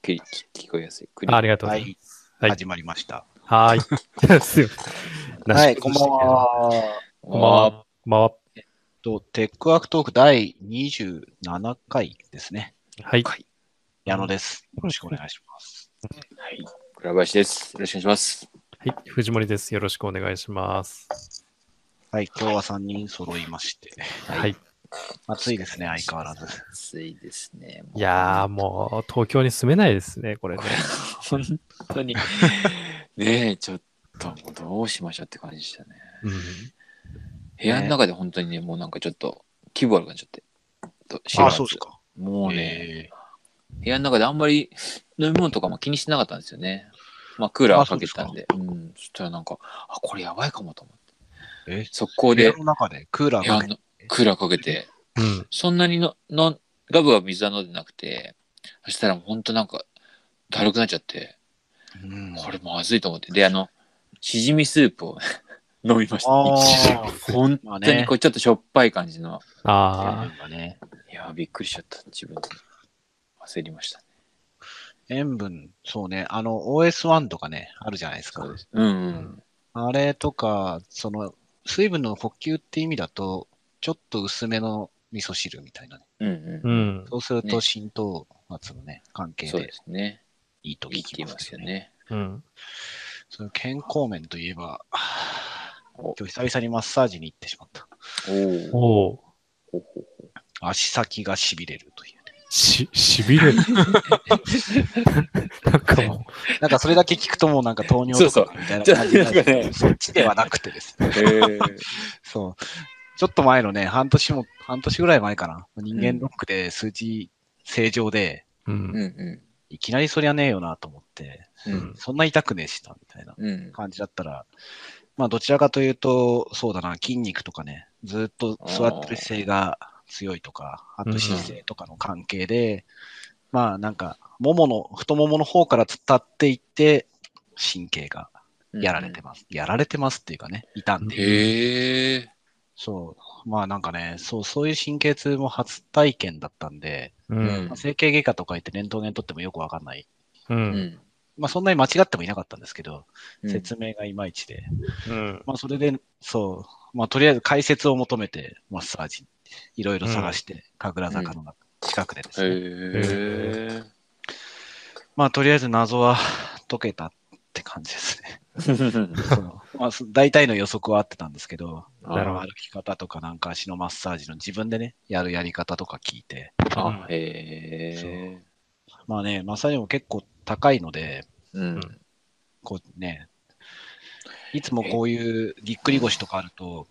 きり聞こえやすい。クリあありがとうごはいざいます。、はい始まりました。はーい。すいません。はい、こんばん。は。こんばんは。こんばんは。と、テックワークトーク第27回ですね。はい。矢野です。よろしくお願いします。はい。倉林です。よろしくお願いします。はい。藤森です。よろしくお願いします。はい、今日は3人揃いまして。はい。暑いですね、相変わらず。暑いですね。いやー、もう、東京に住めないですね、これね。本当に。ねえ、ちょっと、どうしましょうって感じでしたね。うん。部屋の中で本当にね、もうなんかちょっと気分悪くなっちゃって。とあ、そうですか。もうね、え部屋の中であんまり飲み物とかも気にしてなかったんですよね。まあ、クーラーかけてたんで。うん。そしたらなんか、あ、これやばいかもと思って。ー、え、速攻で部屋の中でクーラーかけて。クーラーかけて、うん。そんなにののガブガブ水は飲んでなくて、そしたらほんとなんか、だるくなっちゃって、うんこれまずいと思って。で、あの、しじみスープを 飲みました。本当にこれちょっとしょっぱい感じの。あ塩分がね。いやー、びっくりしちゃった。自分で。焦りましたね。塩分、そうね。あの、OS1 とかね、あるじゃないですかそう。です。うん、うん。あれとか、その、水分の補給って意味だと、ちょっと薄めの味噌汁みたいなね。うん、ー。う。うんん。そうするとね浸透圧のね、関係そうでですね。いいと聞きますすよね。うん。そういう健康面といえば、お今日久々にマッサージに行ってしまった。おーおー。ほうほうほう足先が痺れるというね。し、しびれる。なんかもなんかそれだけ聞くともうなんか糖尿とかみたいな感じになるそうそうなんかねそっちではなくてですね。そう。ちょっと前のね、半年も、半年ぐらい前かな。人間ドックで数字正常で、う、う。うんん、ういきなりそりゃねえよなと思って、ん。うん。そんな痛くねえしな、みたいなうん。感じだったら、まあどちらかというと、そうだな、筋肉とかね、ずっと座ってる姿勢が強いとか、あと姿勢とかの関係で、まあなんか、ももの、太ももの方から伝っていって、神経がやられてます。やられてますっていうかね、傷んでいる。へえ。そう。まあなんかね、そう、そういう神経痛も初体験だったんで、ううん整形外科とか行ってレントゲン取ってもよくわかんない。う。うんん。まあそんなに間違ってもいなかったんですけど、うん説明がいまいちで。うん。まあそれで、そう、まあとりあえず解説を求めてマッサージ、いろいろ探して、神楽坂の近くでですね。へえ。まあとりあえず謎は解けたって感じですね。そ うまあす大体の予測は合ってたんですけど、歩き方とかなんか足のマッサージの自分でね、やるやり方とか聞いて、あ、へえ。まあね、マッサージも結構高いので、うん。こうね、いつもこういうぎっくり腰とかあると、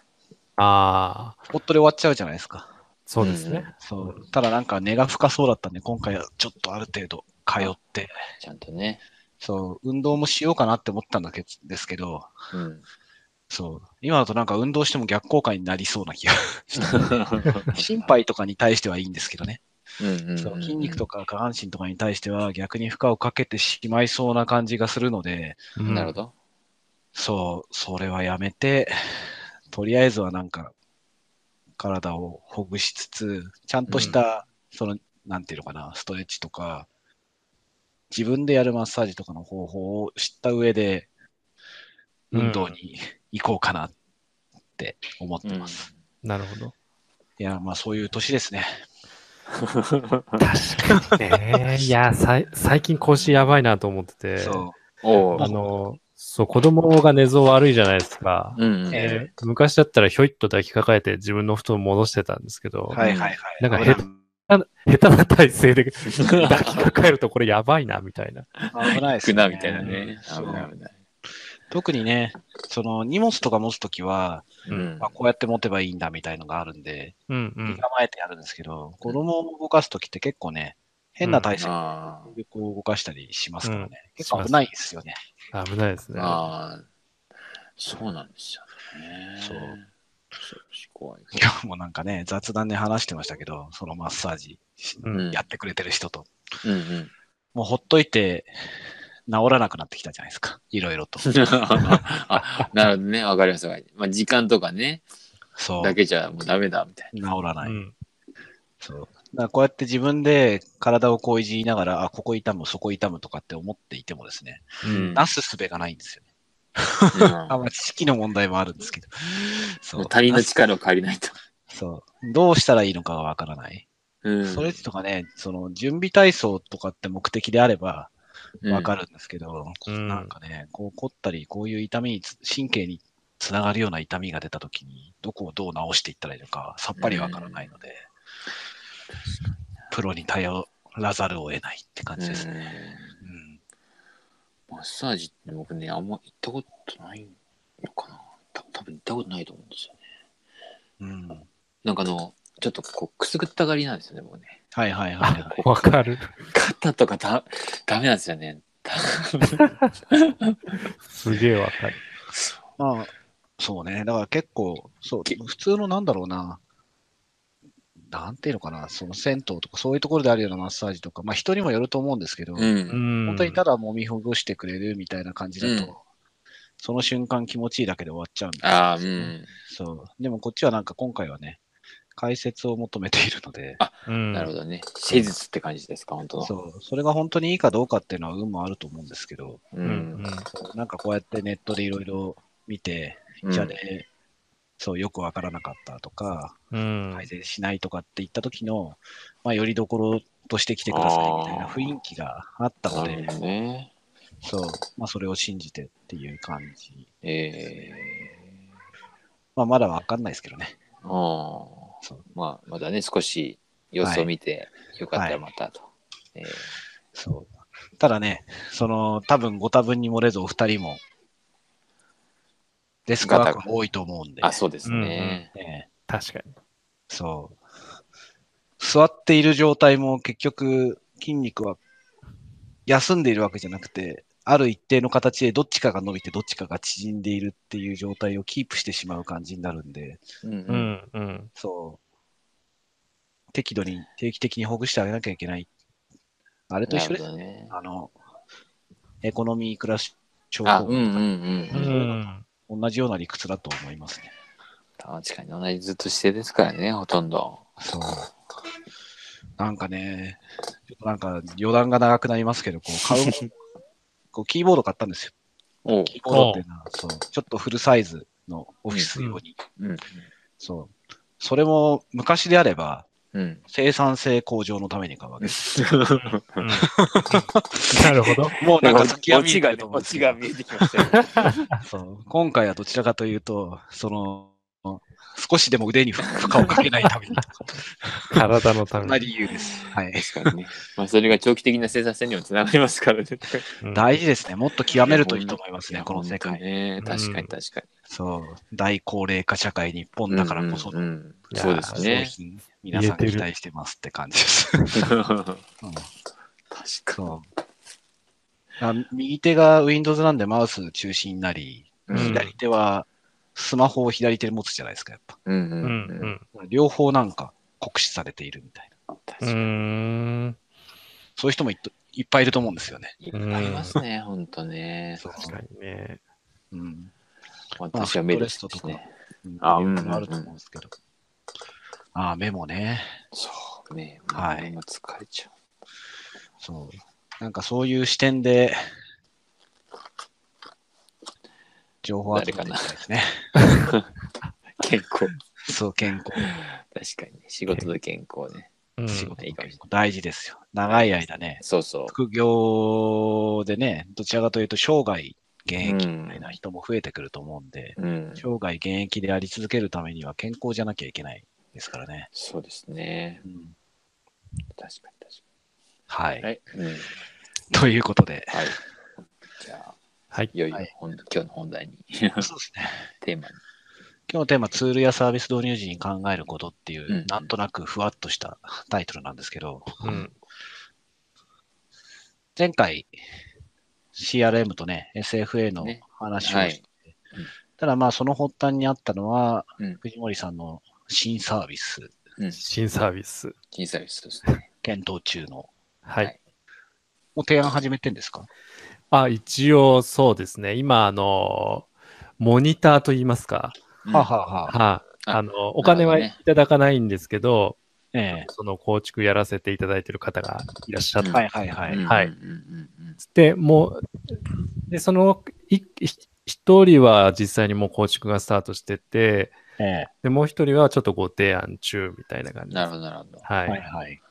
ああ、スポットで終わっちゃうじゃないですか。そうですね。そう。ただなんか根が深そうだったんで、今回はちょっとある程度通って、ちゃんとね。そう、運動もしようかなって思ったんだけですけど、うん。そう。今だとなんか運動しても逆効果になりそうな気が。心肺とかに対してはいいんですけどね。うんそう筋肉とか下半身とかに対しては逆に負荷をかけてしまいそうな感じがするので、うんなるほど。そう、それはやめて、とりあえずはなんか、体をほぐしつつ、ちゃんとした、その、なんていうのかな、ストレッチとか、自分でやるマッサージとかの方法を知った上で、運動に行こうかなって思ってます。なるほど。いや、まあそういう年ですね。確かにね。いや、さい最近腰やばいなと思ってて、そおうあの、そう、子供が寝相悪いじゃないですか。うんうん。えで昔だったらひょいっと抱きかかえて自分の布団を戻してたんですけど、う。はいはいはい。なんか下手な体勢で抱きかかえるとこれやばいな、みたいな。危ないですね。みたいなね。危ない危ない。特にね、その荷物とか持つときは、うんまあ、こうやって持てばいいんだみたいのがあるんで、うんうん。身構えてやるんですけど、子供を動かすときって結構ね、変な体勢あでこう動かしたりしますからね。うん結構危ないですよね。危ないですね。ああ、そうなんですよね。そう。怖い。今日もなんかね、雑談で話してましたけど、そのマッサージうんやってくれてる人と。うんうん。もうほっといて、治らなくなってきたじゃないですか。いろいろと。あなるほどね。わかりますわかります。まあ、時間とかね、そう。だけじゃもうダメだみたい治らない。うん。そう。からこうやって自分で体をこういじりながら、あ、ここ痛む、そこ痛むとかって思っていてもですね、うんなすすべがないんですよね。あ、まあ、知識の問題もあるんですけど。そう。他人の力を借りないと。そう。どうしたらいいのかがわからない。うんストレッチとかね、その準備体操とかって目的であればわかるんですけど、うんなんかね、こう凝ったり、こういう痛みにつ、神経につながるような痛みが出たときに、どこをどう直していったらいいのか、さっぱりわからないので、プロに頼らざるを得ないって感じですね。マッサージって僕ね、あんま行ったことないのかな。た多分行ったことないと思うんですよね。うん。なんかあの、ちょっとこう、くすぐったがりなんですよね、僕ね。はいはいはい、はい。わかる。肩とかだダメなんですよね。すげえわかる。まあ、そうね。だから結構、そう、普通のなんだろうな、なんていうのかな、その銭湯とかそういうところであるようなマッサージとか、まあ人にもよると思うんですけど、う。うんん。本当にただ揉みほぐしてくれるみたいな感じだと、うんその瞬間気持ちいいだけで終わっちゃうんでああ、うん。そう。でもこっちはなんか今回はね、解説を求めているので、うんなるほどね。施術って感じですか、本当の。そう。それが本当にいいかどうかっていうのは運もあると思うんですけど、ううんん。なんかこうやってネットでいろいろ見て、うん医者で、そう、よくわからなかったとか、うん。改善しないとかって言った時の、まあ、よりどころとして来てくださいみたいな雰囲気があったのでね。そう、まあ、それを信じてっていう感じ。えまあ、まだわかんないですけどね。ー、あそうあ。まあ、まだね、少し様子を見て、よかったらまたと。えーそう。ただね、その、多分ご多分に漏れずお二人も、デスクワークが多いと思うんで、あ、そうですね。ね確かに。そう。座っている状態も結局筋肉は休んでいるわけじゃなくて、ある一定の形でどっちかが伸びてどっちかが縮んでいるっていう状態をキープしてしまう感じになるんで、うんううんん。うん。そう。適度に定期的にほぐしてあげなきゃいけない。あれと一緒ですね。あの、エコノミークラス症あ、候うんうん群うん。うん。同じような理屈だと思いますね。確かに同じずっと姿勢ですからね、ほとんど。そう。なんかね、ちょっとなんか余談が長くなりますけど、こう買う、こうキーボード買ったんですよ。キーボードっていうのは、そう、ちょっとフルサイズのオフィス用に。うん。そう。それも昔であれば、うん。生産性向上のために買うわけです。うんなるほど。もうなんかオ先が見えてきましたよ。そう。今回はどちらかというと、その、少しでも腕に負荷をかけないためにとか、体のために。理由です。はい。確かにね。まあ、それが長期的な生産性にもつながりますからね。うん大事ですね。もっと極めるといいと思いますね、この世い界。ね、確かに確かに。そう。大高齢化社会日本だからこそのうんうんうんそうです商ね。品、皆さん期待してますって感じです。確 うんかそう。あ右手が Windows なんでマウス中心になり、に。うん左手はスマホを左手で持つじゃないですか、やっぱ。うんううんんうん。両方なんか酷使されているみたいな。そういう人もいっといっぱいいると思うんですよね。いっぱいいますね、ほんとね。確かにね。うん。私はメロですね。うんあうんあると思うんですけど。ああ、メモね。そうね。はいもう疲れちゃう。そう。なんかそういう視点で、情報集めていきたいですね。健康。そう、健康。確かにね。仕事の健康ね。うん仕事いいかもしれない大事ですよ。長い間ね、そうそ副業でね、どちらかというと生涯現役うんみたいな人も増えてくると思うんで、う。うん。生涯現役であり続けるためには健康じゃなきゃいけないですからね。そうですね。うん確かに確はい、かに。はい。うん。ということで、はい。じゃあ、はい。いよいよはい本今日の本題に、そうですね。テーマに。今日のテーマ、ツールやサービス導入時に考えることっていう、うんなんとなくふわっとしたタイトルなんですけど、うん。前回 CRM とね、SFA のね話をはいして、うんただまあその発端にあったのは、うん藤森さんの新サービスうん。新サービス。小さい人ですね。検討中の、ははいい。もう提案始めてんですか？あ、一応そうですね。今、あの、モニターと言いますか。うんはあはあはあはあ、あの、お金はいただかないんですけど、えその構築やらせていただいてる方がいらっしゃっえ。て、はいはいはい。はいうんうんうんで、もう、で、その、いい一人は実際にもう構築がスタートしてて、ええ。で、もう一人はちょっとご提案中みたいな感じです。なるほど、なるほど。はい。はいはい。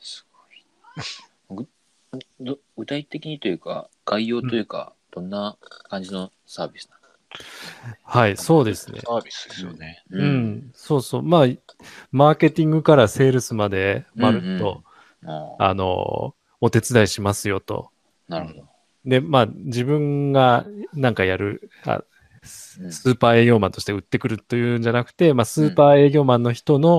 すごい。具体的にというか、概要というか、どんな感じのサービスなはい、そうですね。サービスですよね。のうん、そうそう。まあ、マーケティングからセールスまで、まるっと、うんあああの、お手伝いしますよと。なるほど。で、まあ、自分がなんかやる、あスーパー営業マンとして売ってくるというんじゃなくて、まあ、スーパー営業マンの人の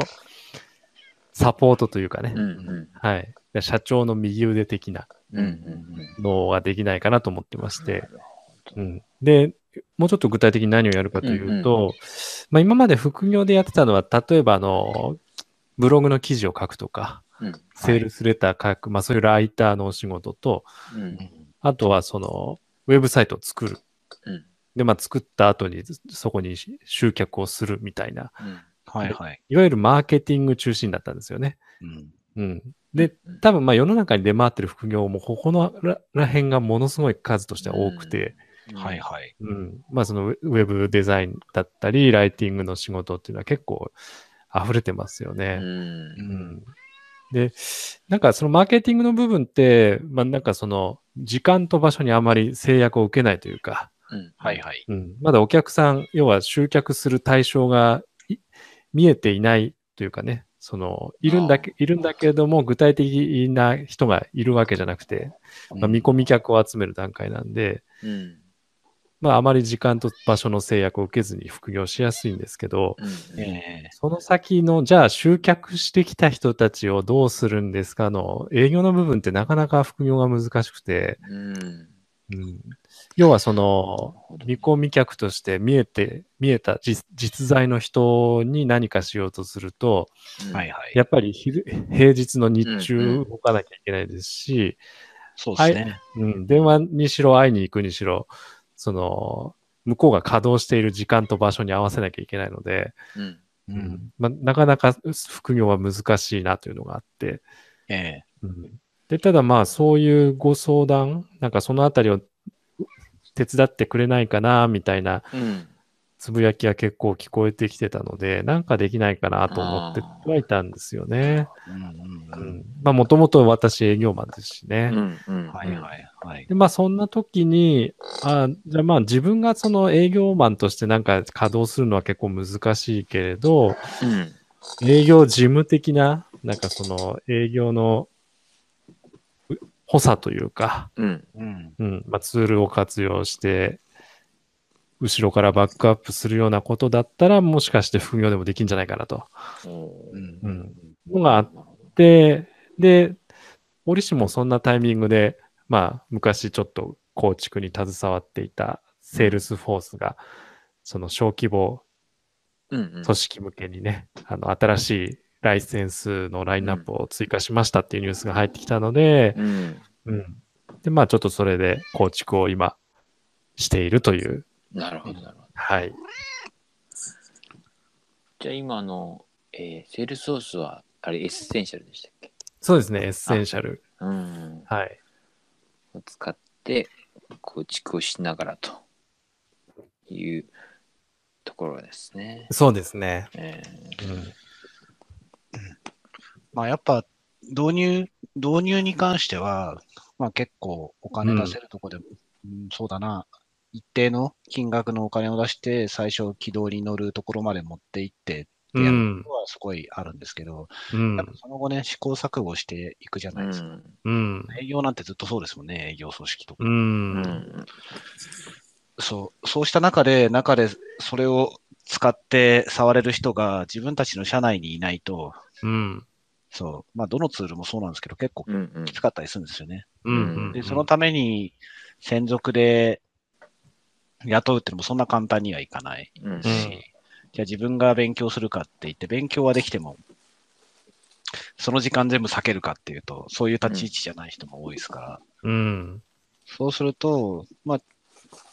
サポートというかね、うんうん。はい。で社長の右腕的なうんうんのができないかなと思ってましうん。て、うん。で、もうちょっと具体的に何をやるかというと、まあ、今まで副業でやってたのは、例えば、あの、ブログの記事を書くとか、うん。セールスレター書く、まあ、そういうライターのお仕事と、うん。あとは、その、ウェブサイトを作る。うんで、まあ、作った後にそこに集客をするみたいな、うんはいはい。いわゆるマーケティング中心だったんですよね。うん。うん。で、うん多分まあ世の中に出回ってる副業もここのらら辺がものすごい数としては多くて、はいはい。うん。まあそのウェブデザインだったり、ライティングの仕事っていうのは結構溢れてますようね。んうんで、なんかそのマーケティングの部分って、まあなんかその時間と場所にあまり制約を受けないというか、うん。はいはい。うん、まだお客さん、要は集客する対象がい見えていないというかね、その、いるんだけ、いるんだけれども、具体的な人がいるわけじゃなくて、まあ、見込み客を集める段階なんで、うん。まあ、あまり時間と場所の制約を受けずに副業しやすいんですけど、うん。ええ。その先の、じゃあ集客してきた人たちをどうするんですかの、営業の部分ってなかなか副業が難しくて、うん。うん、要はその、見込み客として見えて、見えた実実在の人に何かしようとすると、はいはい。やっぱり昼平日の日中ん動かなきゃいけないですし、そうですね。うん、電話にしろ会いに行くにしろ、その、向こうが稼働している時間と場所に合わせなきゃいけないので、うんうん。まあ、なかなか副業は難しいなというのがあって、ええ。うんで、ただまあそういうご相談、なんかそのあたりを手伝ってくれないかな、みたいなうんつぶやきが結構聞こえてきてたので、なんかできないかなと思ってはいたんですよね。うんうんううん。ん、まあもともと私営業マンですしね。はいはいはい。で、まあそんな時に、あじゃあまあ自分がその営業マンとしてなんか稼働するのは結構難しいけれど、うん営業事務的な、なんかその営業のう補佐というか、うん。うん。うん。まあ、ツールを活用して、後ろからバックアップするようなことだったら、もしかして副業でもできるんじゃないかなと。うん。うん。のがあって、で、折しもそんなタイミングで、まあ、昔ちょっと構築に携わっていたセールスフォースが、その小規模組織向けにね、あの、新しいライセンスのラインナップを追加しましたっていうニュースが入ってきたので、うんうん。で、まあ、ちょっとそれで構築を今しているという、なるほどなるほどはい。じゃあ今のえーセールスフォースはあれエッセンシャルでしたっけ？そうですね、エッセンシャル。うんはい。を使って構築をしながらというところですね。そうですね。えうん。まあやっぱ導入、導入に関しては、まあ結構お金出せるとこでも、うんそうだな、一定の金額のお金を出して最初軌道に乗るところまで持っていってってやるうんの。はすごいあるんですけど、うん。その後ね、試行錯誤していくじゃーないですか。うんうん。営業なんてずっとそうですもんね、営業組織とか。う。うんんそう、そうした中で、中でそれを使って触れる人が自分たちの社内にいないと、うん。そう、まあどのツールもそうなんですけど、結構うんうんきつかったりするんですよね。うん。で、そのために専属で雇うっていうのもそんな簡単にはいかないうんし、じゃあ自分が勉強するかって言って、勉強はできても、その時間全部避けるかっていうと、そういう立ち位置じゃない人も多いですから、うん。そうすると、まあ、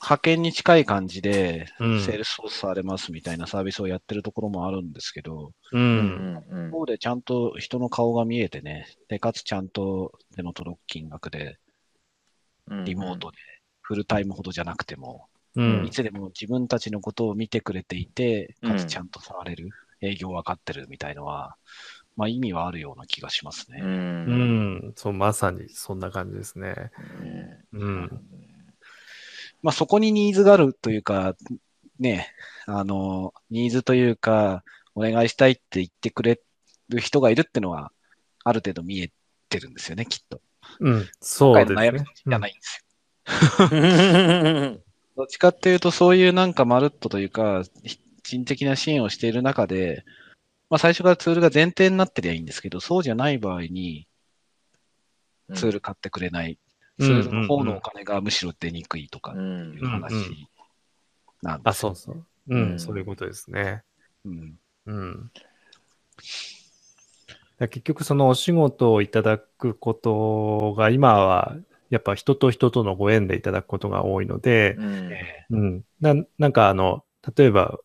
派遣に近い感じで、うんセールスフォースされますみたいなサービスをやってるところもあるんですけど、う。うんんうんここでちゃんと人の顔が見えてね、で、かつちゃんと手の届く金額で、うん。リモートで、フルタイムほどじゃなくても、うんい。つでも自分たちのことを見てくれていて、かうんつちゃんと触れる、営業分かってるみたいのは、まあ意味はあるような気がしますね。うん。そう、まさにそんな感じですね。ねうん。まあそこにニーズがあるというか、ね、あの、ニーズというか、お願いしたいって言ってくれる人がいるってのは、ある程度見えてるんですよね、きっと。うん。そうですね悩み。じゃないんですよ。どっちかっていうと、そういうなんかまるっとというか、人的な支援をしている中で、まあ最初からツールが前提になってりゃいいんですけど、そうじゃない場合にうんツール買ってくれない、うんツールの方のお金がむしろ出にくいとかういんう話なんあ、ですよそうそう。ううんん。そういうことですね。うんうん。結局そのお仕事をいただくことが今はやっぱ人と人とのご縁でいただくことが多いので、うんえうん。ななんかあの、例えば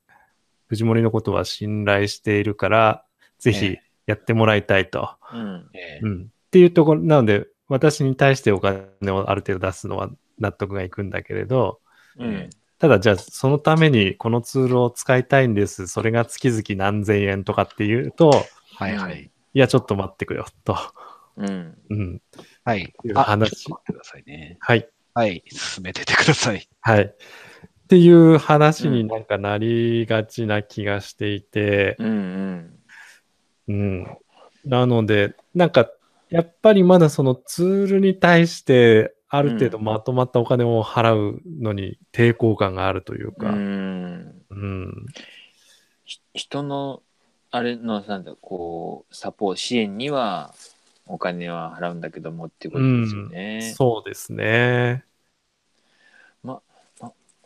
藤森のことは信頼しているから、ぜひえやってもらいたいと。うんええうん。っていうところ、なので私に対してお金をある程度出すのは納得がいくんだけれど、うんただじゃあそのためにこのツールを使いたいんです。それが月々何千円とかっていうと、はいはい。いや、ちょっと待ってくれよ、と。うんうん。はい。いうあ、話ちょっと待ってくださいね。はい。はい。進めててください。はい。っていう話になんかなりがちな気がしていて、うんうん。なので、なんか、やっぱりまだそのツールに対して、ある程度うんまとまったお金を払うのに抵抗感があるといううか、んうん。ひ人のあれのなんだこうサポート支援にはお金は払うんだけどもっていうことですよね。そうですね。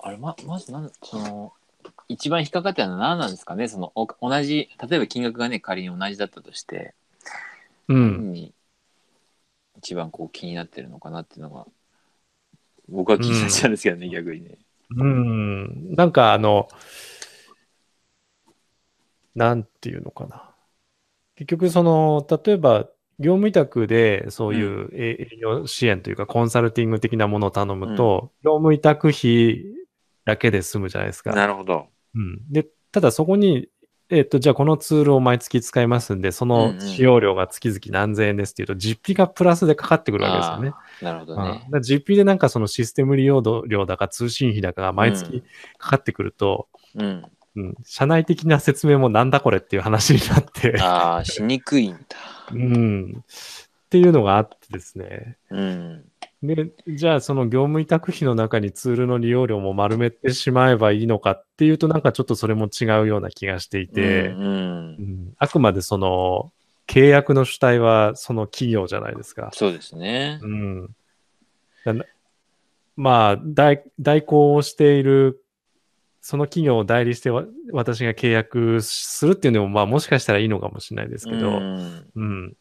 あれままずなんその一番引っかかってるのは何なんですかね？そのお同じ例えば金額がね仮に同じだったとしてうん。一番こう気になってるのかなっていうのが僕は気になっちゃうんですけどね、逆にね。うん。なんかあの、なんていうのかな。結局その、例えば、業務委託でそういう営業支援というかコンサルティング的なものを頼むと、業務委託費だけで済むじゃないですか。なるほど。うん、で、ただそこに、えっ、と、じゃあこのツールを毎月使いますんで、そうんのうん使用料が月々何千円ですっていうと、実費がプラスでかかってくるわけですよね。なるほどうん、だね実費でなんかそのシステム利用料だか通信費だかが毎月かかってくると、うん。うん、社内的な説明もなんだこれっていう話になって、ああ、しにくいんだ。うん、っていうのがあってですね。うん。で、じゃあその業務委託費の中にツールの利用料も丸めてしまえばいいのかっていうとなんかちょっとそれも違うような気がしていて、うんうんあくまでその契約の主体はその企業じゃないですか。そうですね。うん。まあ代、代行をしている、その企業を代理してわ私が契約するっていうのも、まあもしかしたらいいのかもしれないですけど、うんうん。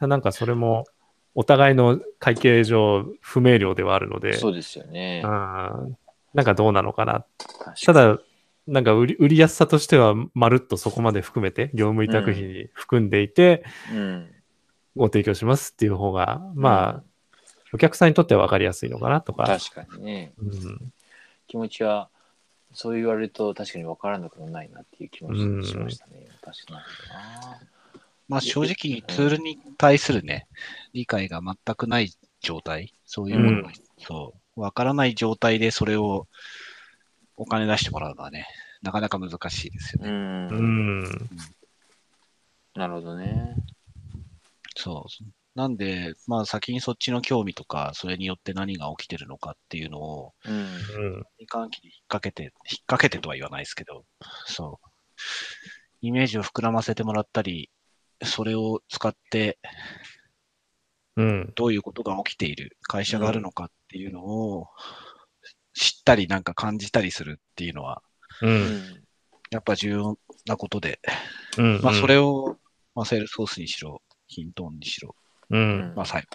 なんかそれも、お互いの会計上不明瞭ではあるので、そうですよね。うんなんかどうなのかな。確かにただ、なんか売り売りやすさとしては、まるっとそこまで含めて、業務委託費に含んでいて、うん。ご提供しますっていう方が、まあ、お客さんにとっては分かりやすいのかなとか。確かにね。うん気持ちは、そう言われると確かに分からなくもないなっていう気持ちしましたね。確かにな。まあ正直にツールに対するね、理解が全くない状態、そういうものが、そう、わからない状態でそれをお金出してもらうのはね、なかなか難しいですよう。ね。うんん。なるほどね。そう。なんで、まあ先にそっちの興味とか、それによって何が起きてるのかっていうのを、うん。うん。いかんきに引っ掛けて、引っ掛けてとは言わないですけど、そう。イメージを膨らませてもらったり、それを使ってうん。どういうことが起きている会社があるのかっていうのを知ったりなんか感じたりするっていうのは。やっぱ重要なことで、うん。まあそれを、まあセールスフォースにしろ、キントーンにしろ、うん。まあ最後、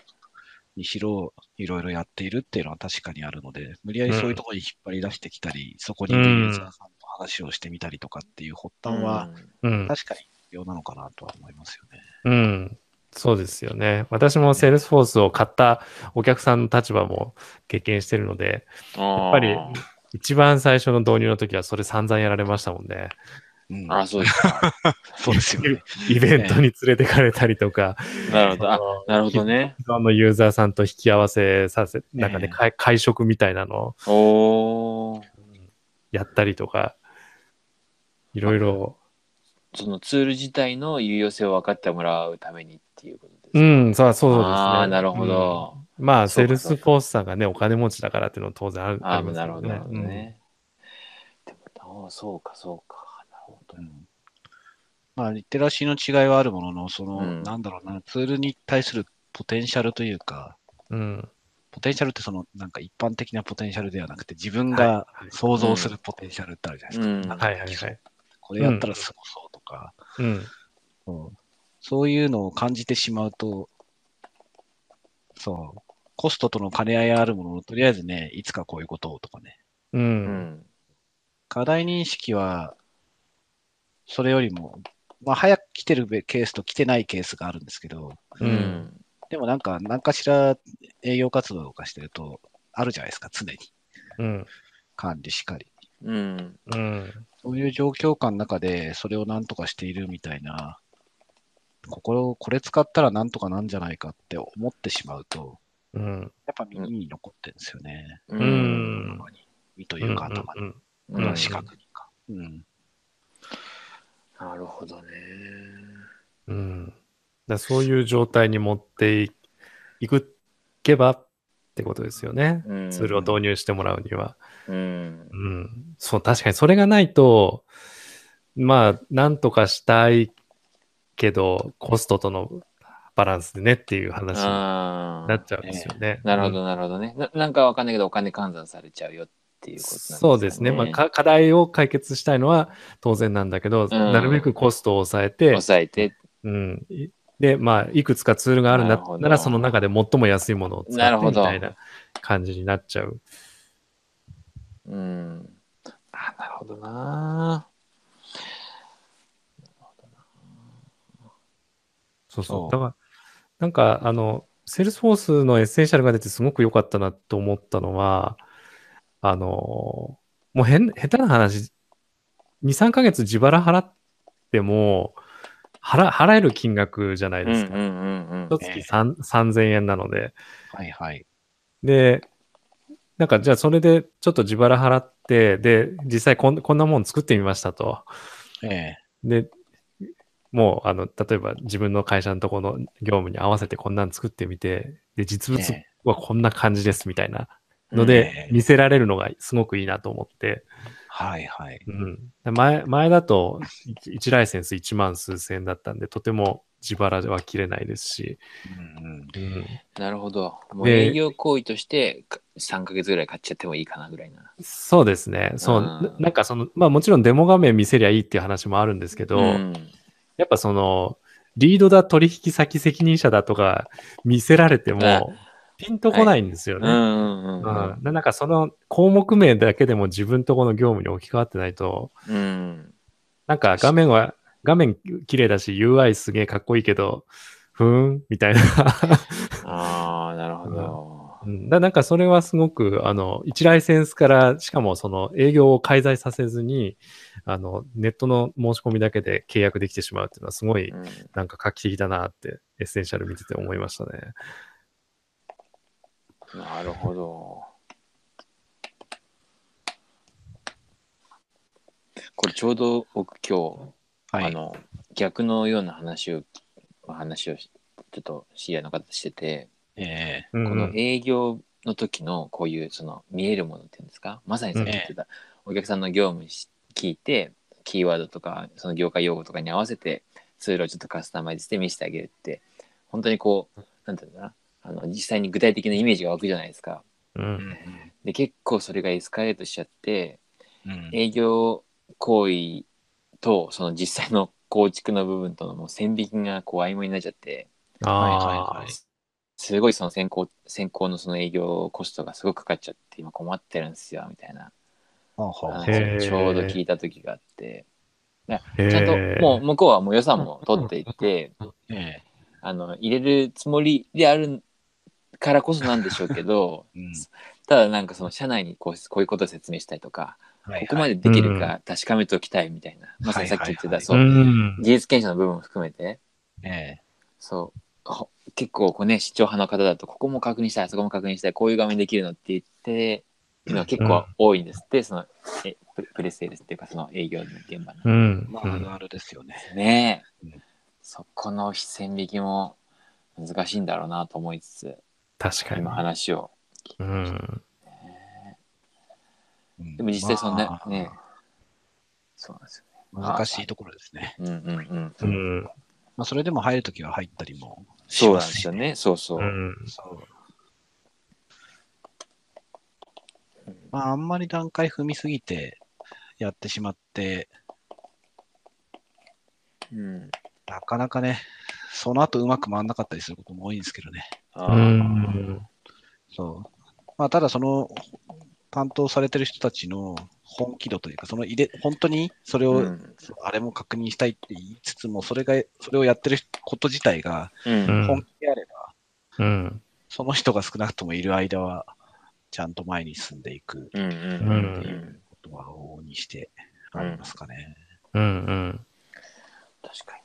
にしろ、いろいろやっているっていうのは確かにあるので、無理やりそういうところに引っ張り出してきたり、そこにユーザーさんと話をしてみたりとかっていう発端は、うん。確かに必要なのかなとは思いますよね。うん。そうですよね。私も Salesforce を買ったお客さんの立場も経験してるので、ややっぱり一番最初の導入の時はそれ散々やられましたもんね。うん、ああ、そうですか。そうですよね。イベントに連れてかれたりとか、なるほど。ああのなるほどね。既存のユーザーさんと引き合わせさせ、なんかね、ええ会会食みたいなのをやったりとか、いろいろ、そのツール自体の有用性を分かってもらうためにっていうことですうね。ん、そうそうですね。ああ、なるほど。うんまあ、セールスフォースさんがね、お金持ちだからっていうのは当然あるああ、りますなるほど、なるほどうんね。でも、ああそうか、そうか。なるほどう。んまあ、リテラシーの違いはあるものの、その、うんなんだろうな、ツールに対するポテンシャルというか、うん。ポテンシャルってその、なんか一般的なポテンシャルではなくて、自分はが想像するポテンシャルってあるじゃないですか。はいはいはい。これやったらすごそうとか、うん。そうそういうのを感じてしまうと、そう、コストとの兼ね合いあるものを、とりあえずね、いつかこういうことをとかね、う。うんん。課題認識は、それよりも、まあ、早く来てるケースと来てないケースがあるんですけど、ううんん。でもなんか、何かしら営業活動とかしてると、あるじゃないですか、常に。うん。管理しかり。うん。うん。そういう状況下の中で、それを何とかしているみたいな、こここれ使ったら何とかなんじゃないかって思ってしまうと、うん。やっぱ耳に残ってるんですよね。ううん。耳というか頭に。うん。視覚にか。うん。なるほどね。うん。だそういう状態に持っていいくけばってことですよね。うんツールを導入してもらうには。うん。うん。そう、確かにそれがないと、まあ、なんとかしたいけど、コストとのバランスでねっていう話に。なっちゃうんですよね。なるほど、なるほどね。ななんかわかんないけど、お金換算されちゃうよっていうことなんですかね。そうですね。まあ、か課題を解決したいのは当然なんだけど、なるべくコストを抑えて、抑えて。うん。いで、まあ、いくつかツールがあるんだなるほどなら、その中で最も安いものを使ってみたいな感じになっちゃう。うん。あ、なるほどな。そうそう。そうだから、なんか、あの、セールスフォースのエッセンシャルが出てすごく良かったなと思ったのは、あの、もう変、下手な話、2、3ヶ月自腹払っても、払、払える金額じゃないうんうんですか。うんうん一。月3 3000円なので。はいはい。で、なんかじゃあそれでちょっと自腹払って、で、実際こんこんなもん作ってみましたと。ええ。で、もう、あの、例えば自分の会社のところの業務に合わせてこんなん作ってみて、で、実物ええはこんな感じですみたいなのうんでえ、え見せられるのがすごくいいなと思って、はいはい。うん。前、前だと1ライセンス1万数千円だったんで、とても自腹は切れないですし、うんうん。うん、なるほど。もうで営業行為としてか3ヶ月ぐらい買っちゃってもいいかなぐらいな。そうですね。そう、うんななんかその、まあもちろんデモ画面見せりゃいいっていう話もあるんですけど、んやっぱその、リードだ取引先責任者だとか見せられても、ピンとこないんですよね。なんかその項目名だけでも自分とこの業務に置き換わってないと、うん。なんか画面は、画面綺麗だし UI すげえかっこいいけど、ふーんみたいな。ああ、なるほど。うんだなんかそれはすごく、あの、1ライセンスから、しかもその営業を介在させずに、あの、ネットの申し込みだけで契約できてしまうっていうのはすごい、うんなんか画期的だなって、エッセンシャル見てて思いましたね。なるほど。これちょうど僕今日、はい。あの逆のような話を話をしちょっと知り合いの方としてて、ええ。うんこの営業の時のこういうその見えるものっていうんですか？まさにさっき言ってた、お客さんの業務し聞いてキーワードとかその業界用語とかに合わせてツールをちょっとカスタマイズして見せてあげるって本当にこうなんていうんだなあの実際に具体的なイメージが湧くじゃないですか。う。うん。んで結構それがエスカレートしちゃってうん。営業行為とその実際の構築の部分とのもう線引きがこう曖昧になっちゃってああ、はいはいはい。すごいその先行先行のその営業コストがすごくかかっちゃって今困ってるんですよみたいな。話ちょうど聞いた時があって。へちゃんとーもう向こうはもう予算も取っていて え。あの入れるつもりであるからこそなんでしょうけどえうん。ただなんかその社内にこうこういうことを説明したいとかはいここまでできるか確かめておきたいみたいな、まさにさっき言ってた、はいはいはいそうう、ん。技術検証の部分も含めて。ええ。そう。ほ結構こうね視聴派の方だとここも確認したいあそこも確認したいこういう画面できるのって言っていうのは結構多いんです。って、そのえププレスセールスっていうかその営業の現場の。うん。まあ、あるあるですよね。ねえ、うん。そこの線引きも難しいんだろうなと思いつつ確かに。今。話を。うん。うんでも実際そんな、まあ。ね。そうなんです難しいところですね。よねうんうんうん、うん。まあ、それでも入るときは入ったりもしそうなんですよね。そうそう、うん。そう。まあ、あんまり段階踏みすぎてやってしまって、うん。なかなかね、その後うまく回んなかったりすることも多いんですけどね。そう。まあ、ただその、担当されてる人たちの本気度というか、その入れ、本当にそれを、うんあれも確認したいって言いつつも、それが、それをやってること自体がうんうん本気であれば、うん。その人が少なくともいる間は、ちゃんと前に進んでいくうんうんううんんことは往々にしてありますかね。うん。うん。確かにな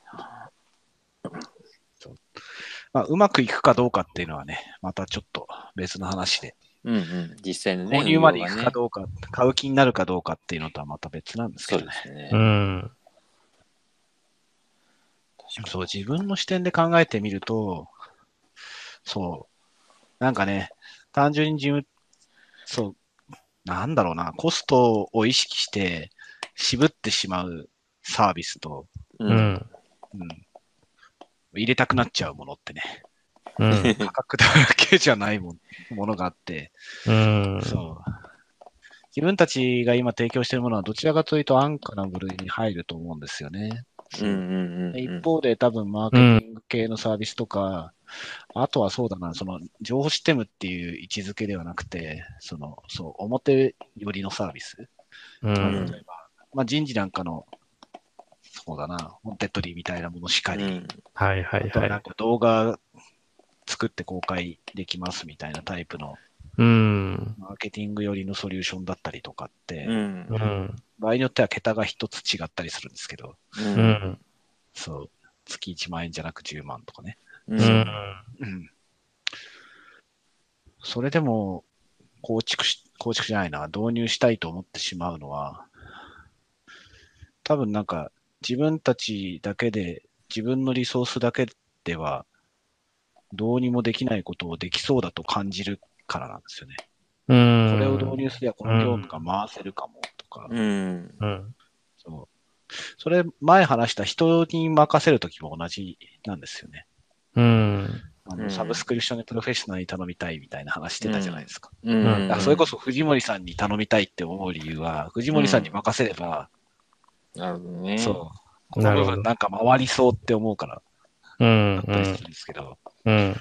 まあ、うまくいくかどうかっていうのはね、またちょっと別の話で、うんうん。実際のね購入までいくかどうか、買う気になるかどうかっていうのとはまた別なんですけどね。そうですね、そう、自分の視点で考えてみると、そう、なんかね、単純に自分、そう、なんだろうな、コストを意識して渋ってしまうサービスと、にうん。うん。うん、入れたくなっちゃうものってね、うん。価格だけじゃないもんものがあって、うん。そう。自分たちが今提供しているものはどちらかというと安価な部類に入ると思うんですよね。うんうんうんうん一方で多分マーケティング系のサービスとか、あとはそうだな、その情報システムっていう位置づけではなくて、その、そう、表寄りのサービス。うん。まあ例えば、まあ人事なんかの、そうだな、ウォンテッドリーみたいなものしかり、うんはいはいあとはは。ないんか動画作って公開できますみたいなタイプのうん。マーケティング寄りのソリューションだったりとかって、うんうん。場合によっては桁が一つ違ったりするんですけど、ううんん。そう、月1万円じゃなく10万とかね。ううんん。うん。それでも、構築し、構築じゃないな、導入したいと思ってしまうのは、多分なんか、自分たちだけで、自分のリソースだけでは、どうにもできないことをできそうだと感じるからなんですよね。うん。これを導入すればこの業務が回せるかもとか、うんうん。そう。それ、前話した人に任せるときも同じなんですよね。うん。あのうんサブスクリプションでプロフェッショナルに頼みたいみたいな話してたじゃないですか。うんうんだからそれこそ藤森さんに頼みたいって思う理由は、藤森さんに任せれば、なるほどねそう、この部なるほど分なんか回りそうって思うからうん。だったりするんですけど、うん。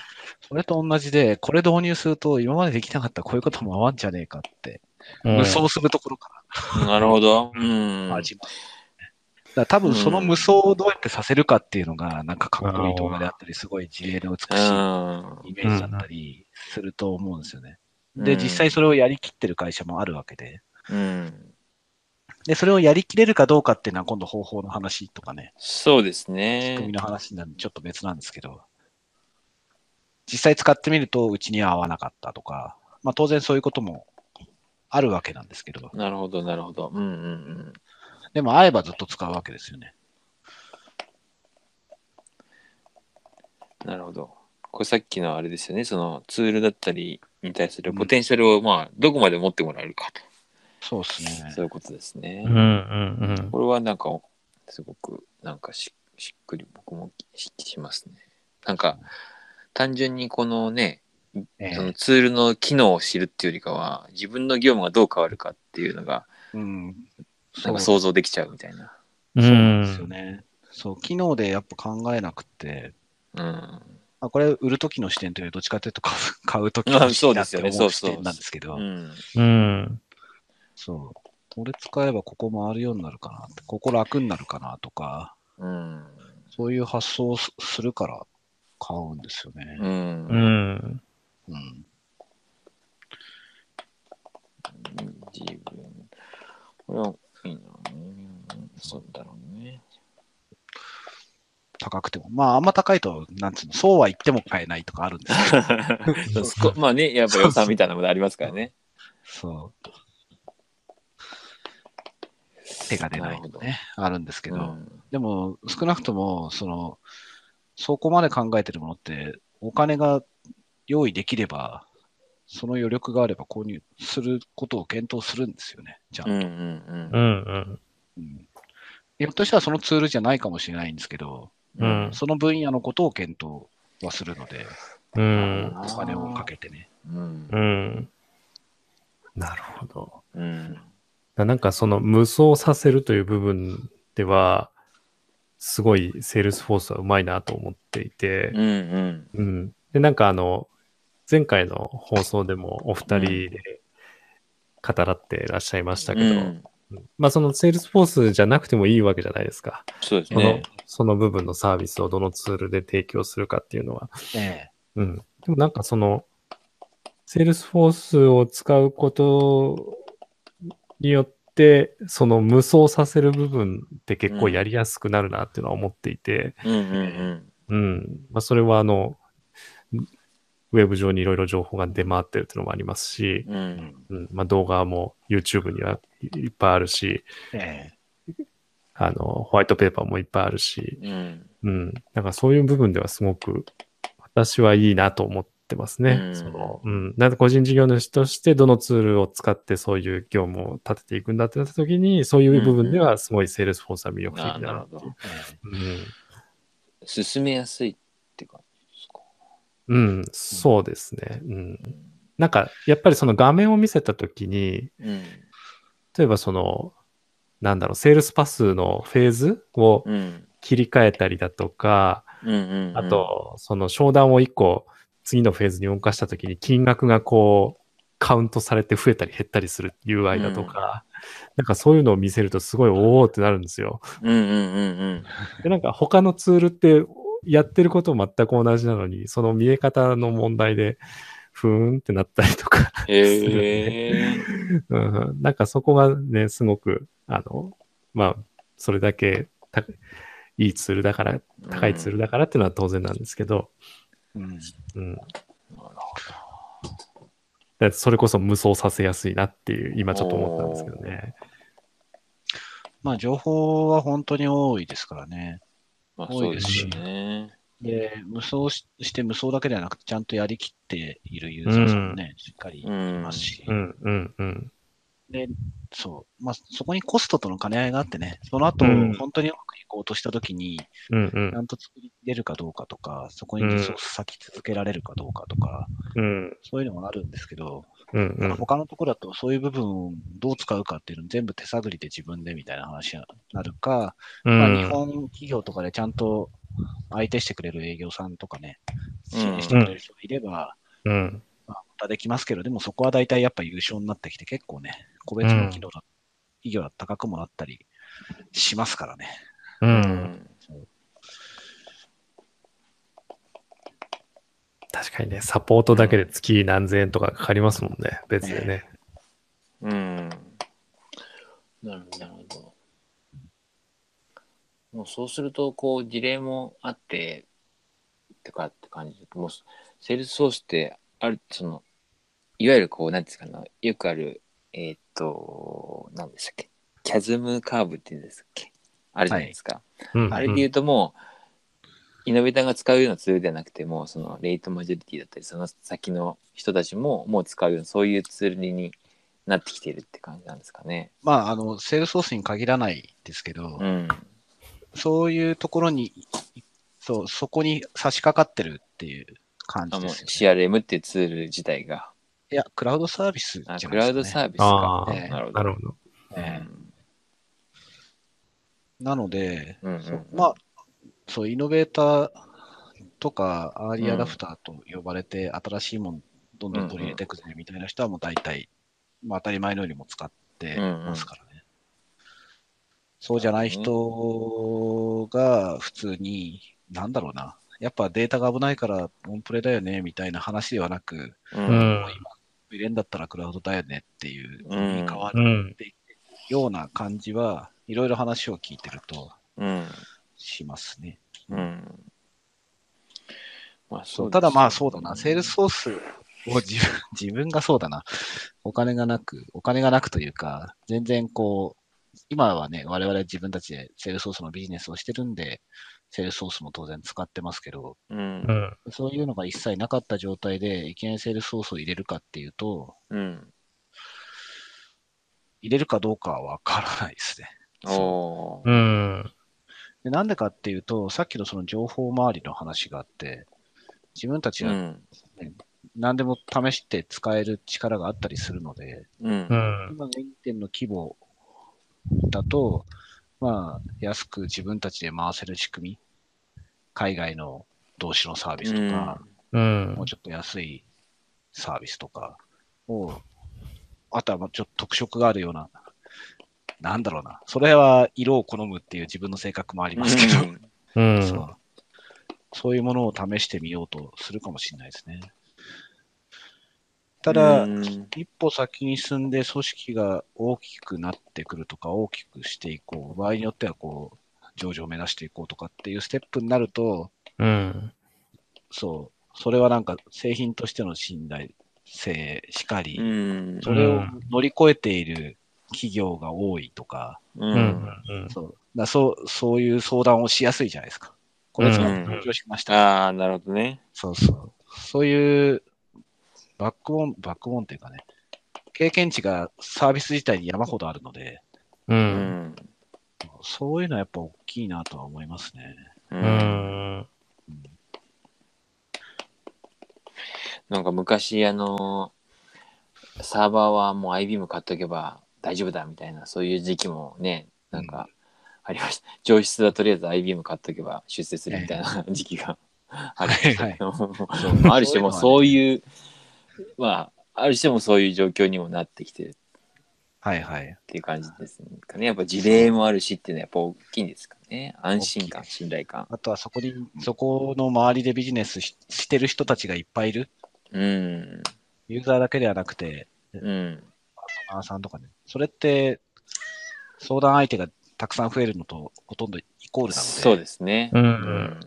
それと同じで、これ導入すると今までできなかったこういうことも回んじゃねえかって、うん無双するところかなるほど。うらん。始まる。だ多分その無双をどうやってさせるかっていうのが、なんかかっこいい動画であったり、すごい事例の美しいイメージだったりすると思うんですよね。で、実際それをやりきってる会社もあるわけで、うん。で、それをやりきれるかどうかっていうのは今度方法の話とかね、そうです仕組みね。の話になるちょっと別なんですけど、実際使ってみるとうちには合わなかったとか、まあ当然そういうこともあるわけなんですけど、なるほど、なるほど。うんうんでも合えばずっと使うわけですよね。うん。なるほど。これさっきのあれですよね。そのツールだったりに対するポテンシャルを、まあ、どこまで持ってもらえるかと。そうですね。そういうことですね。うん。うん。これはなんか、すごく、なんかししっくり僕もししますね。なんか、単純にこのね、ええそのツールの機能を知るっていうよりかは、自分の業務がどう変わるかっていうのが、うん。なんそうか想像できちゃうみたいな。うそうなんですよん。ね。そう、機能でやっぱ考えなくて、うん。まあ、これ、売るときの視点というよりどっちかというと買う、買うときまあの視点だってそうですよね思う視点なんですけど、うん。うん。そう。これ使えばここ回るようになるかなって、ここ楽になるかなとか、うん。そういう発想をすするから買うんですよね。うん。うん。うん。自分。これはいいな。うんそうだろうね。高くても。まあ、あんま高いと、なんつうの、そうは言っても買えないとかあるんですけど、まあね、やっぱ予算みたいなものありますからね。そう。手が出ないとね、あるんですけど、うんでも、少なくとも、その、そこまで考えてるものって、お金が用意できれば、その余力があれば購入することを検討するんですよね、じゃんうんうん。うん。うんひょっとしたらそのツールじゃないかもしれないんですけど、うん。うんその分野のことを検討はするので、うん。お金をかけてね。うんうん。なるほど。うん。なんかその無双させるという部分では、すごいセールスフォースはうまいなと思っていてうん、うん。うん。で、なんかあの、前回の放送でもお二人で語らってらっしゃいましたけど、うんまあそのセールスフォースじゃなくてもいいわけじゃないですか。そうですね。その部分のサービスをどのツールで提供するかっていうのは。えうん。でもなんかその、セールスフォースを使うことによって、その無双させる部分って結構やりやすくなるなっていうのは思っていて、うん。まあそれはあの、ウェブ上にいろいろ情報が出回ってるっていうのもありますし、うん。うん。うん。まあ動画も YouTube にはいっぱいあるし、ええあの、ホワイトペーパーもいっぱいあるし、うん。うん。なんかそういう部分ではすごく私はいいなと思ってますね。うんその、うん。なんか個人事業主としてどのツールを使ってそういう業務を立てていくんだってなった時に、そういう部分ではすごいセールスフォースは魅力的あだなっていうん。進めやすいって感じですか？うん、そうですね。うん。なんか、やっぱりその画面を見せた時に、うん。例えばその、なんだろう、セールスパスのフェーズをうん。切り替えたりだとか、うんうん。あ、と、その商談を一個次のフェーズに動かしたときに金額がこう、カウントされて増えたり減ったりする UI だとか、なんかそういうのを見せるとすごいおおってなるんですよ。うんうんうんうん。で、なんか他のツールってやってること全く同じなのに、その見え方の問題で、ふーんってなったりとかへえ。うん、なんかそこがね、すごく、あの、まあ、それだけたいいツールだから、高いツールだからっていうのは当然なんですけど、うんうん。なるほだってそれこそ無双させやすいなっていう、今ちょっと思ったんですけどね。まあ、情報は本当に多いですからね。ど。まあそうですよね。で、無双しして無双だけではなくて、ちゃんとやりきっているユーザーさんもね、しっかりいますし、うん、うん、うん。で、そう、まあ、そこにコストとの兼ね合いがあってね、その後、うん。本当にうまくいこうとしたときに、うん、うん。ちゃんと作り出るかどうかとか、そこにリソース割き続けられるかどうかとか、うん、そういうのもあるんですけど、うん、うん。他のところだとそういう部分をどう使うかっていうの全部手探りで自分でみたいな話になるか、まあ、日本企業とかでちゃんと相手してくれる営業さんとかね、支援してくれる人がいれば、うん、まあ、またできますけど、でもそこは大体やっぱ優勝になってきて結構ね、個別の機能だ、企業は高くもなったりしますからね。う。うんん。確かにね、サポートだけで月何千円とかかかりますもんね、別でね。うん。なるほど、なるほど。もうそうすると、こう、事例もあって、とかって感じで、もう、セールスソースって、ある、その、いわゆるこう、なんていうんですかな、よくある、えーっと、何でしたっけ、キャズムカーブっていうんですっけ、あるじゃないですか。うんあれで言うともう、イノベーターが使うようなツールではなくても、そのレイトマジョリティだったり、その先の人たちももう使うような、そういうツールになってきてるって感じなんですかね。まあ、あの、セールスソースに限らないですけど、うん。そういうところに、そう、そこに差し掛かってるっていう感じですよ、ね。CRM っていうツール自体が。いや、クラウドサービスじゃなあいですか、クラウドサービスあか。なるほど。なるほど。ええなので、うんうんまあ、そう、イノベーターとか、アーリーアダプターと呼ばれて、新しいものどんどん取り入れていくぜみたいな人はもう大体、まあ当たり前のようにも使ってますからね。そうじゃない人が普通に、なんだろうな。やっぱデータが危ないからオンプレだよねみたいな話ではなく、う。うんん。入れんだったらクラウドだよねっていう、うんに変わるうん。ような感じは、いろいろ話を聞いてるとうん。しますね。うん。まあ、そそううただまあそうだな、セールスソースを自分 自分がそうだな、お金がなく、お金がなくというか、全然こう、今はね、我々自分たちでセールスソースのビジネスをしてるんで、セールスソースも当然使ってますけど、うんう。ん。そういうのが一切なかった状態で、いきなりセールスソースを入れるかっていうと、うん。入れるかどうかはわからないですね。うん。でなんでかっていうと、さっきのその情報周りの話があって、自分たちがうん。何でも試して使える力があったりするので、うんう。ん。今の現店の規模だと、まあ、安く自分たちで回せる仕組み、海外の同士のサービスとか、うんもう。ちょっと安いサービスとかを、あとはまあちょっと特色があるような、なんだろうな、それは色を好むっていう自分の性格もありますけど、うん。そうそういうものを試してみようとするかもしれないですね。ただ、うん一歩先に進んで組織が大きくなってくるとか、大きくしていこう、場合によってはこう、上場を目指していこうとかっていうステップになると、うん。そう、それはなんか製品としての信頼性しかり、うん。それを乗り越えている企業が多いとか、う。うんん。そうだそうそういう相談をしやすいじゃないですか。これ使って上場しました。ああ、なるほどね。そうそう。そういうバックボーン、バックボーンっていうかね、経験値がサービス自体に山ほどあるので、う。うんん。そういうのはやっぱ大きいなとは思いますね。う。うんん。なんか昔、あの、サーバーはもう IBM 買っとけば大丈夫だみたいな、そういう時期もね、なんかありました。上質はとりあえず IBM 買っとけば出世するみたいな時期がありましたけど、ある種もうそういう、まあ、ある種もそういう状況にもなってきてるはいはい。っていう感じですかね。やっぱ事例もあるしっていうのはやっぱ大きいんですかね。安心感、信頼感。あとはそこに、そこの周りでビジネスししてる人たちがいっぱいいる。うん。ユーザーだけではなくて、うん。パートナーさんとかね。それって、相談相手がたくさん増えるのとほとんどイコールなので、そうですね。う。うんん。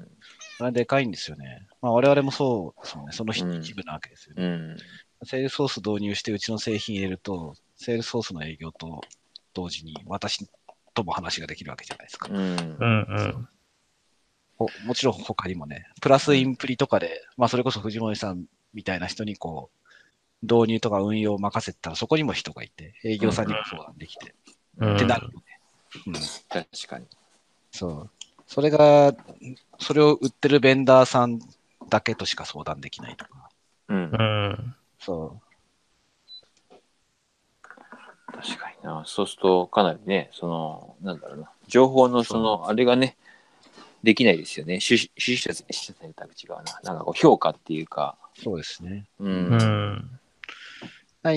それはでかいんですよね。まあ我々もそうですもんね。その一部なわけですよね。うん。セールスソース導入してうちの製品入れると、セールスソースの営業と同時に私とも話ができるわけじゃないですか。うんう。ん。ほもちろん他にもね、プラスインプリとかで、まあそれこそ藤森さんみたいな人にこう、導入とか運用を任せてたらそこにも人がいて、営業さんにも相談できて、うん。ってなるのね。うん、確かに。そう。それが、それを売ってるベンダーさんだけとしか相談できないとか。うんう。ん。そ確かにな。そうすると、かなりね、その、なんだろうな。情報のその、あれがね、できないですよね。趣趣旨として選択違うな。なんかこう評価っていうか、う。そうですね。う。うんん。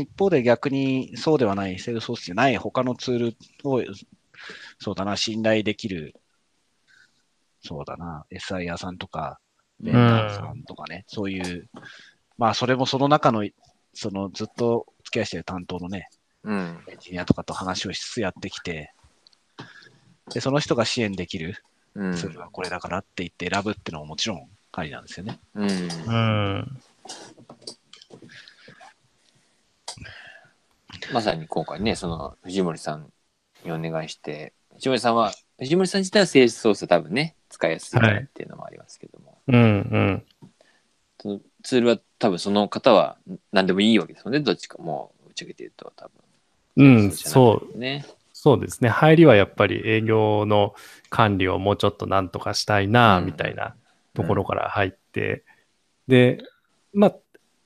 一方で逆にそうではない、セールスソースじゃない他のツールを、そうだな、信頼できる、そうだな、SIR さんとか、ベンダーさんとかね、そういう、まあそれもその中の、そのずっとお付き合いしてる担当のね、うん。エンジニアとかと話をしつつやってきて、で、その人が支援できるうん。ツールはこれだからって言って選ぶっていうのももちろんありなんですよね。うん。うん。まさに今回ね、その藤森さんにお願いして、藤森さんは、藤森さん自体はセールスソース多分ね、使いやすいからっていうのもありますけども、うん。うん。そのツールは多分その方は何でもいいわけですよね、どっちかもう打ち上げて言うと多分。うん。そう。う。ね。そうですね。入りはやっぱり営業の管理をもうちょっとなんとかしたいな、うんみたいなところから入って、で、まあ、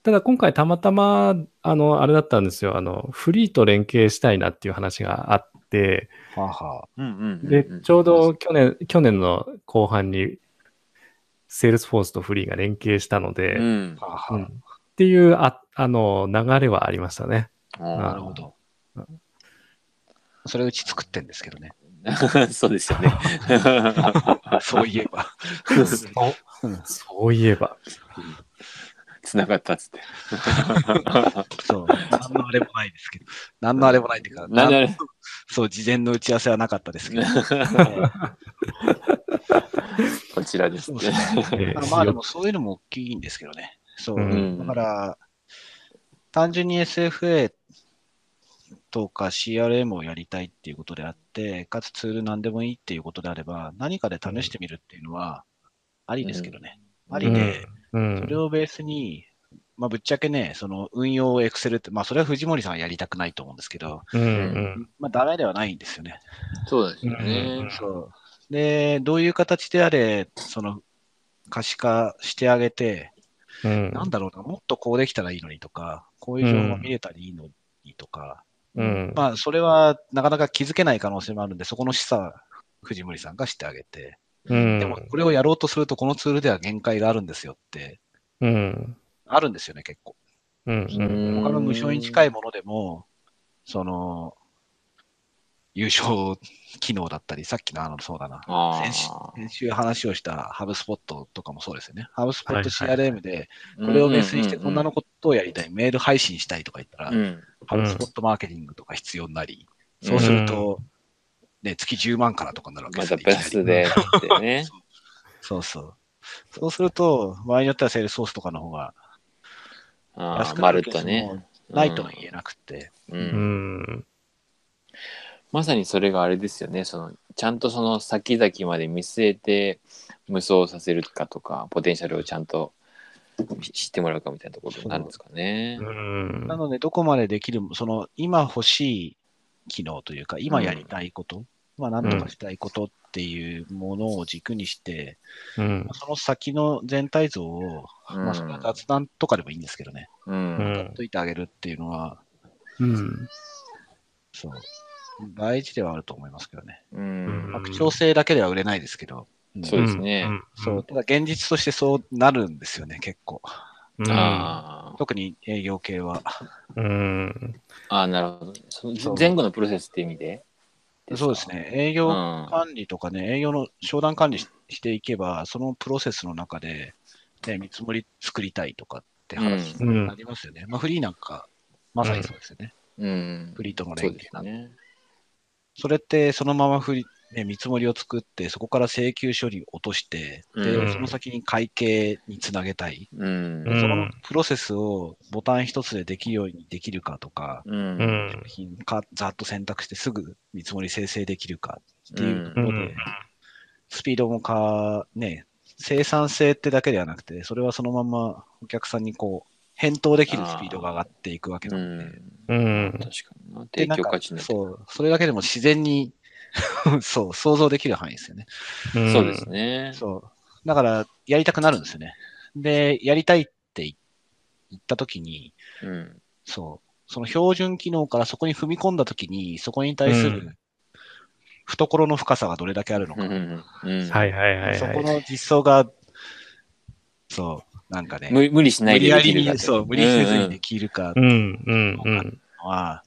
ただ今回たまたま、あの、あれだったんですよ。あの、フリーと連携したいなっていう話があって、はあはで、ちょうど去年、去年の後半に、Salesforce とフリーが連携したので、うん。うんっていうああの流れはありましたね。なるほど。それうち作ってんですけどね。そうですよね。そういえば。そういえば。つながったっつって。そう。何のあれもないですけど。何のあれもないっていうか、なんであれそう、事前の打ち合わせはなかったですけど。こちらですねまあでもそういうのも大きいんですけどね。そう。うんだから、単純に SFA とか CRM をやりたいっていうことであって、かつツール何でもいいっていうことであれば、何かで試してみるっていうのはありですけどね。ありで、うん。それをベースに、まあぶっちゃけね、その運用 Excel って、まあそれは藤森さんはやりたくないと思うんですけど、うんうん。まあダメではないんですよね。そうですようんね。そう。で、どういう形であれ、その可視化してあげて、うん。なんだろうな、もっとこうできたらいいのにとか、こういう情報が見れたらいいのにとか、うん。まあ、それはなかなか気づけない可能性もあるんで、そこの示唆は藤森さんがしてあげて、うん。でもこれをやろうとすると、このツールでは限界があるんですよって、うん。あるんですよね、結構。うんうん。他の無償に近いものでも、その、優勝機能だったり、さっきのあの、そうだな、あ先週先週話をしたハブスポットとかもそうですよね。ハブスポット CRM で、あ。これをベースにしてうこんなのことをやりたい、メール配信したいとか言ったら、うん。ハブスポットマーケティングとか必要になり、そうすると、ね、月10万からとかになるわけまですよたプラスでってね。そうそう。そうすると、場合によってはセールスソースとかの方がああ、安くなまるとねも。ないとは言えなくて。う。うんんまさにそれがあれですよね。その、ちゃんとその先々まで見据えて無双させるかとか、ポテンシャルをちゃんと知ってもらうかみたいなところになるんですかね。うんなので、どこまでできる、その、今欲しい機能というか、今やりたいこと、まあ、なんとかしたいことっていうものを軸にして、うんその先の全体像を、うんまあ、それは雑談とかでもいいんですけどね、う。うんんといてあげるっていうのは、うんそう、大事ではあると思いますけどね。うん。拡張性だけでは売れないですけど、うんそうですねんそう、ただ現実としてそうなるんですよね、結構。うんあ特に営業系は。うんあ。ああ、なるほど。その前後のプロセスって意味で？そうです。ね。営業うん。管理とかね、営業の商談管理ししていけば、そのプロセスの中で、ね、見積もり作りたいとかって話うんうんになりますよね。まあ、フリーなんか、まさにそうですよね。うん。フリーとの連携なんで。すね。それって、そのままフリね、見積もりを作って、そこから請求書に落として、で、うんその先に会計につなげたい。うん。うんそのプロセスをボタン一つでできるようにできるかとか、う。うん品かざっと選択してすぐ見積もり生成できるかっていうところで、うんスピードもか、ね、生産性ってだけではなくて、それはそのままお客さんにこう、返答できるスピードが上がっていくわけうなので、ん。うん確かにな。提供価値の。そう、それだけでも自然に そう、想像できる範囲ですよね。うんそうですね。そう。だから、やりたくなるんですよね。で、やりたいって言ったときに、うん。そう。その標準機能からそこに踏み込んだときに、そこに対すうる懐の深さがどれだけあるのか。はいはいはいそこはい。の実装が、そう、なんかね、無無理しないで無理やりできるかに、そう、無理せずにできるかうんうんうん。は、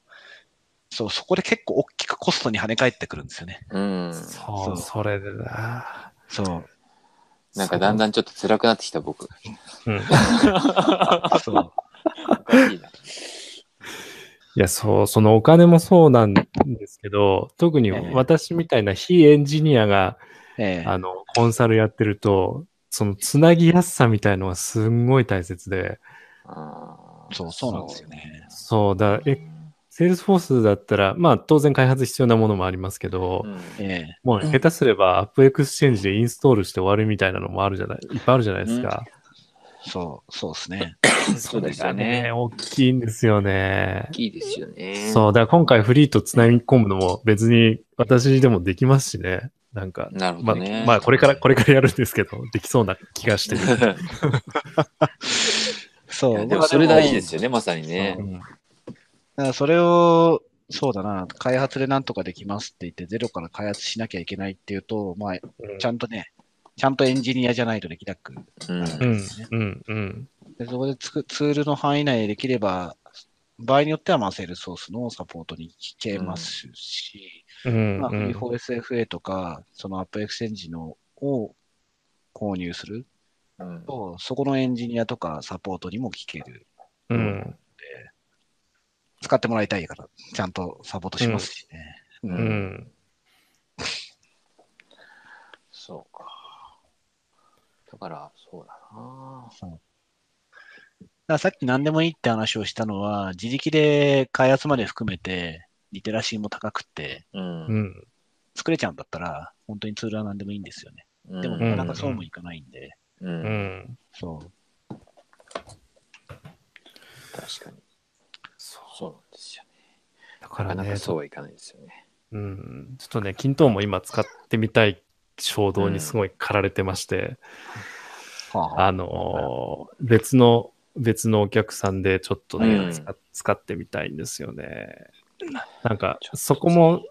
そう、そこで結構大きくコストに跳ね返ってくるんですよね。うん。そう、それでだ。そう。なんかだんだんちょっと辛くなってきた僕。うん。そう。おかしいな。いや、そう、そのお金もそうなんですけど、特にええ私みたいな非エンジニアが、ええあの、コンサルやってると、そのつなぎやすさみたいのがすんごい大切で、そう、そうなんですよ。ね。そうだ、え、 Salesforce だったら、まあ当然開発必要なものもありますけど、うんええもう下手すれば AppExchange でインストールして終わるみたいなのもあるじゃない、いっぱいあるじゃないですか。そう、そうですね。そうですよね。大きいんですよね大。きいですよね。そう、だから今回 freee とつなぎ込むのも別に私でもできますしね。なんか、なるほまあ、どね。まあこれから、これからやるんですけど、できそうな気がしてる。そう。でもまあそれ大事ですよね、まさにねだからそれを、そうだな、開発でなんとかできますって言って、ゼロから開発しなきゃいけないっていうと、まあ、ちゃんとね、ちゃんとエンジニアじゃないとできなくうんうん、うん、うん。でそこでつくツールの範囲内でできれば、場合によっては、まあ、セールソースのサポートに聞けますし、うん、まあ、うん。V4SFA とか、その App Exchange のを購入するうんと、そこのエンジニアとかサポートにも聞ける。うん、使ってもらいたいから、ちゃんとサポートしますしね。ううんん。そうか。だから、そうだな。そうださっき何でもいいって話をしたのは、自力で開発まで含めて、リテラシーも高くて、うんう。ん。作れちゃうんだったら、本当にツールは何でもいいんですよね。でも、うんなかなかそうもいかないんで、う。うんん。そう。確かに。そう。なんですよね。だからねなかなか、そうはいかないですよね。うん。ちょっとね、キントーンも今使ってみたい衝動にすごい駆られてまして、はあ、あのー別の、別のお客さんでちょっとね、うん使使ってみたいんですよね。なんか、そこも、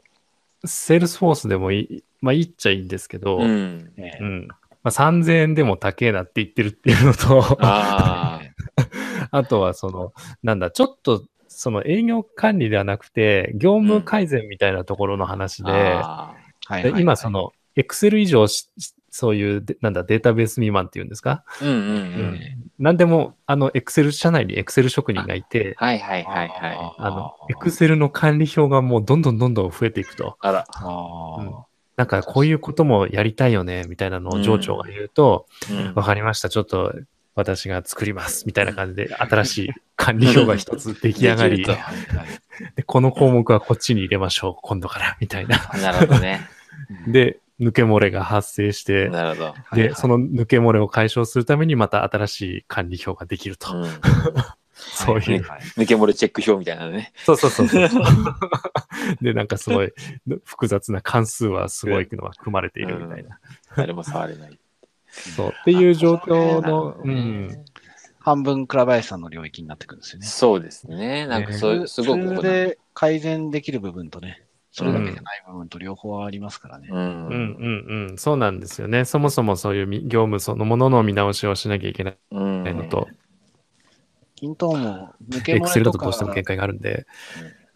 Salesforce でもいい、まあいいっちゃいいんですけど、うん。ねうん。まあ、3000円でも高えなって言ってるっていうのと、あ あとはその、なんだ、ちょっと、その営業管理ではなくて、業務改善みたいなところの話あ。で、あはいで今そ、の、Excel 以上し、そういうで、なんだ、データベース未満っていうんですか、ーうんうんう。うんなんでも、あの、Excel、社内に Excel 職人がいて、はいはいはいはい。あの、Excel の管理表がもうどんどんどんどん増えていくと。あら。あうんなんかこういうこともやりたいよね、みたいなのを上長が言うと、うんわかりました、ちょっと私が作ります、みたいな感じで、新しい管理表が一つ 出来上がりでこの項目はこっちに入れましょう、今度から、みたいな。なるほどね。で、抜け漏れが発生して、なるほど。はいで、その抜け漏れを解消するためにまた新しい管理表ができると。うん そういう。はい抜け漏れチェック表みたいなのね。そうそうそうそう。で、なんかすごい複雑な関数はすごいのが組まれているみたいな。誰も触れない。そう。っていう状況の、うん。半分倉林さんの領域になってくるんですよね。そうですね。なんかそういう、すごくで改善できる部分とね、それだけじゃない部分と両方ありますからね。う。うんんうんうん。そうなんですよね。そもそもそういうみ業務そのものの見直しをしなきゃいけないうん。のと、均等も抜け漏 Excel れとだとどうしてもか限界があるんで、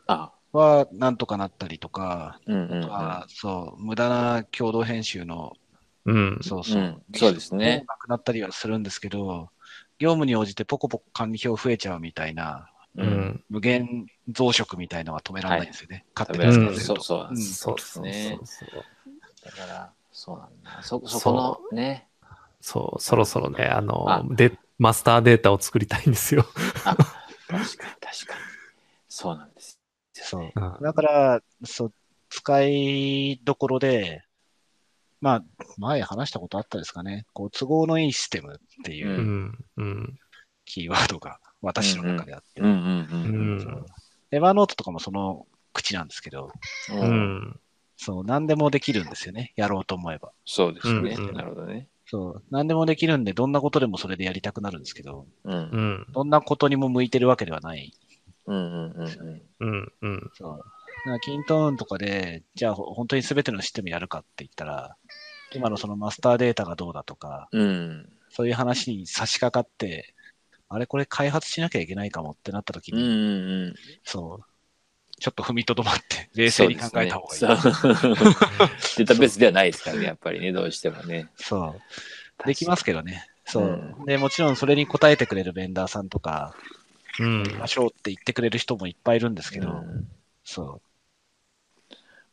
あ、はなんとかなったりとか、うんうんうん。あそう、無駄な共同編集の、うん。そうそう、うんそうですねなくなったりはするんですけど、業務に応じてポコポコ管理表増えちゃうみたいな、ううん。ん。無限増殖みたいのは止められないんですよね。勝手食べられに使ってると。るそうそうなんうんです。そうそうねそうそう。だから、そうなんだ。そ、そこのね。そう、そろそろね、あのあ、で、マスターデータを作りたいんですよ。あ、確かに確かに。そうなんです。そう。うんだから、そう、使いどころで、まあ、前話したことあったですかね。こう、都合のいいシステムっていう。キーワードが私の中であって。エヴァーノートとかもその口なんですけど、う。うんん。そう、何でもできるんですよね。やろうと思えば。そうですね。うんうんなるほどね。そう、何でもできるんで、どんなことでもそれでやりたくなるんですけど、うん。どんなことにも向いてるわけではない。うんうんうん。うん。うん。そう。キントーンとかで、じゃあほ本当に全てのシステムやるかって言ったら、今のそのマスターデータがどうだとか、うん。そういう話に差し掛かって、あれこれ開発しなきゃいけないかもってなった時うんうに、んうん。そう、ちょっと踏みとどまって、冷静に考えた方がいい。データベースではないですからね、やっぱりね、どうしてもね。そう。できますけどね。そうう。で、もちろんそれに応えてくれるベンダーさんとか、うん。ましょうって言ってくれる人もいっぱいいるんですけど、うんそ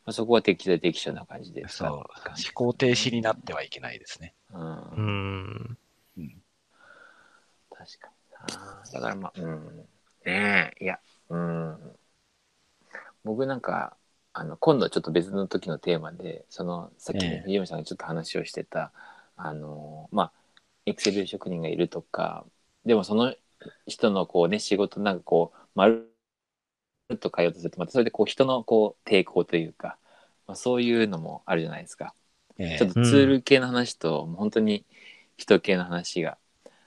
まあ、そこは適材適所な感じでう、そう、思考停止になってはいけないですね。うんうん。確かにな。だからまあ、うん。ねえ、いや、うん。僕なんか、あの、今度ちょっと別の時のテーマで、その、さっき藤森さんがちょっと話をしてた、あの、まあ、エクセル職人がいるとか、でもその人のこうね、仕事なんかこう、まるっと変えようとすると、またそれでこう、人のこう、抵抗というか、まあ、そういうのもあるじゃないですか。ええちょっとツール系の話と、もう本当に人系の話が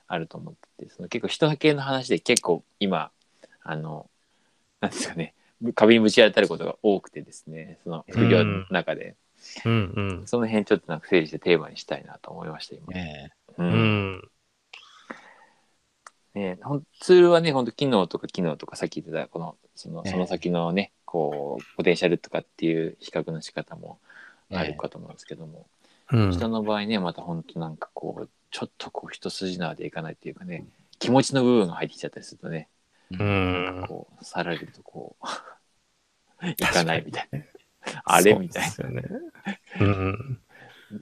あると思ってて、その結構人系の話で結構今、あの、なんですかね、壁にぶち当たることが多くてですね、その副業の中で。うんうん。その辺ちょっとなんか整理してテーマにしたいなと思いました、今。ねう。うんん。ねほんツールはね、本当機能とか機能とかさっき言ってた、この、その、ねその先のね、こう、ポテンシャルとかっていう比較の仕方もえあるかと思うんですけども、うん。人の場合ね、また本当なんかこう、ちょっとこう、一筋縄でいかないっていうかね、気持ちの部分が入ってきちゃったりするとね、うん。こう、さらりとこう、いかないみたいな。あれみたいな。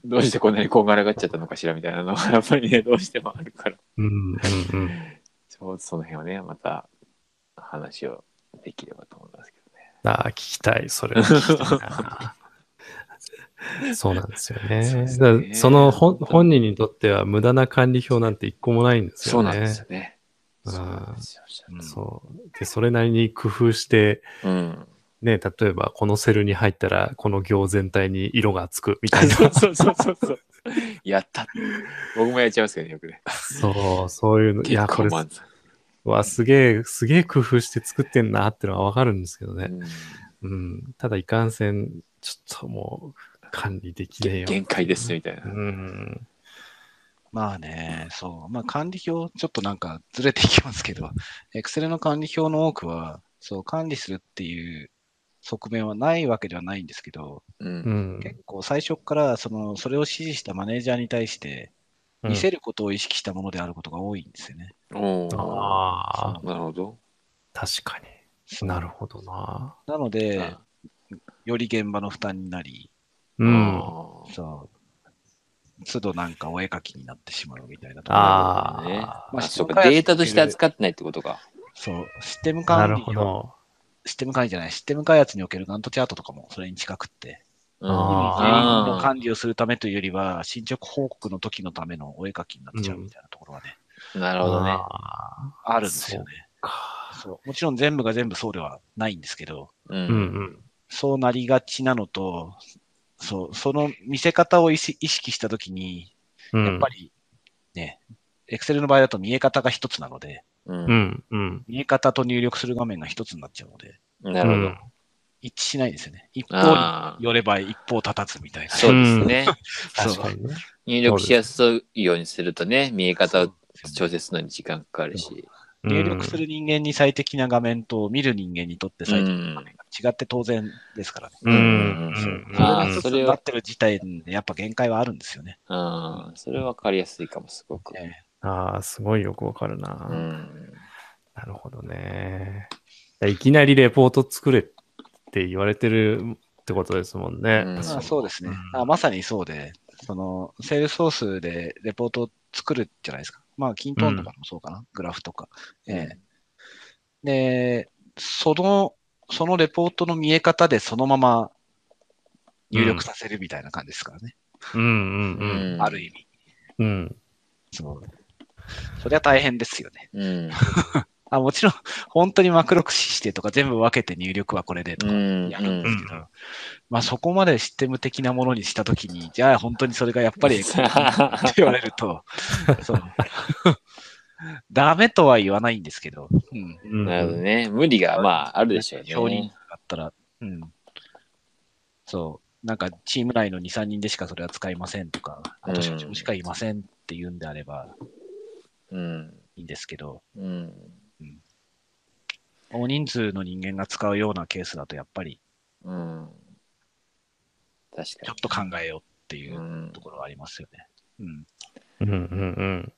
どうしてこんなにこんがらがっちゃったのかしらみたいなのがやっぱりね、どうしてもあるから。うん。うん。うん。その辺をね、また話をできればと思いますけどね。ああ、聞きたい。それは聞きたいな。そうなんですよね。そねその本本人にとっては無駄な管理表なんて一個もないんですよね。そうなんですよね。うんそうでそう。で、それなりに工夫して、うん。ね、例えばこのセルに入ったらこの行全体に色がつくみたいな。そうそうそうそう。やった。僕もやっちゃいますけどね、よくね。そう、そういうの。いや、これ。わ、すげえ、すげえ工夫して作ってんなってのはわかるんですけどね。うんうん。ただいかんせん、ちょっともう管理できねえよ。限界ですみたいなう。ん。まあね、そう。まあ管理表、ちょっとなんかずれていきますけど、Excel の管理表の多くは、そう、管理するっていう側面はないわけではないんですけど、う。うんん。結構最初からその、それを指示したマネージャーに対して、見せることを意識したものであることが多いんですよね。おーああ、なるほど。確かに。なるほどな。なのであ、より現場の負担になり、うん。そう、都度なんかお絵描きになってしまうみたいなところあね。ああ、まあそうか、データとして扱ってないってことか。そう、システムな管理るほど。システム管理じゃない、システム開発におけるガントチャートとかもそれに近くって、全員のあ管理をするためというよりは、進捗報告の時のためのお絵描きになっちゃうみたいなところはね、ーなるほどね。ああるんですよね。そうもちろん全部が全部そうではないんですけど、う。うんんそうなりがちなのと、そう、その見せ方を意識した時に、うん。やっぱりね、Excel の場合だと見え方が一つなので、う。うんん。うん。見え方と入力する画面が一つになっちゃうので、なるほど。一致しないですよね。一方あに寄れば一方立たずみたいな。あ、そうですね。確かにね。入力しやすいようにするとね、見え方を調整するのに時間かかるし。入力する人間に最適な画面と見る人間にとって最適な画面が違って当然ですからね。うん。それが一つそれはになってる時点でやっぱ限界はあるんですよね。うん。それはわかりやすいかも、すごく。えああ、すごいよくわかるな。うん。なるほどね。いきなりレポート作れって言われてるってことですもんね。うんそうですねうん。あまさにそうで、その、セールスソースでレポートを作るじゃないですか。まあ、キントーンとかもそうかな、グラフとか。ええで、その、そのレポートの見え方でそのまま入力させるみたいな感じですからね。うんうんうん。ある意味。うん。そう。そりゃ大変ですよね。うん。あもちろん、本当にマクロ駆使してとか全部分けて入力はこれでとかうんやるんですけど、うんまあそこまでシステム的なものにしたときに、じゃあ本当にそれがやっぱりって言われると、そう。ダメとは言わないんですけど、うん。うんなるほどね。無理が、まあ、あるでしょうね。表人数だったら、うん。そう。なんかチーム内の2、3人でしかそれは使いませんとか、あと社長しかいませんって言うんであればうん。いいんですけど、うん。大人数の人間が使うようなケースだとやっぱりうん。確かちょっと考えようっていに。う。うんところはありますよね。うん。うんうんうん。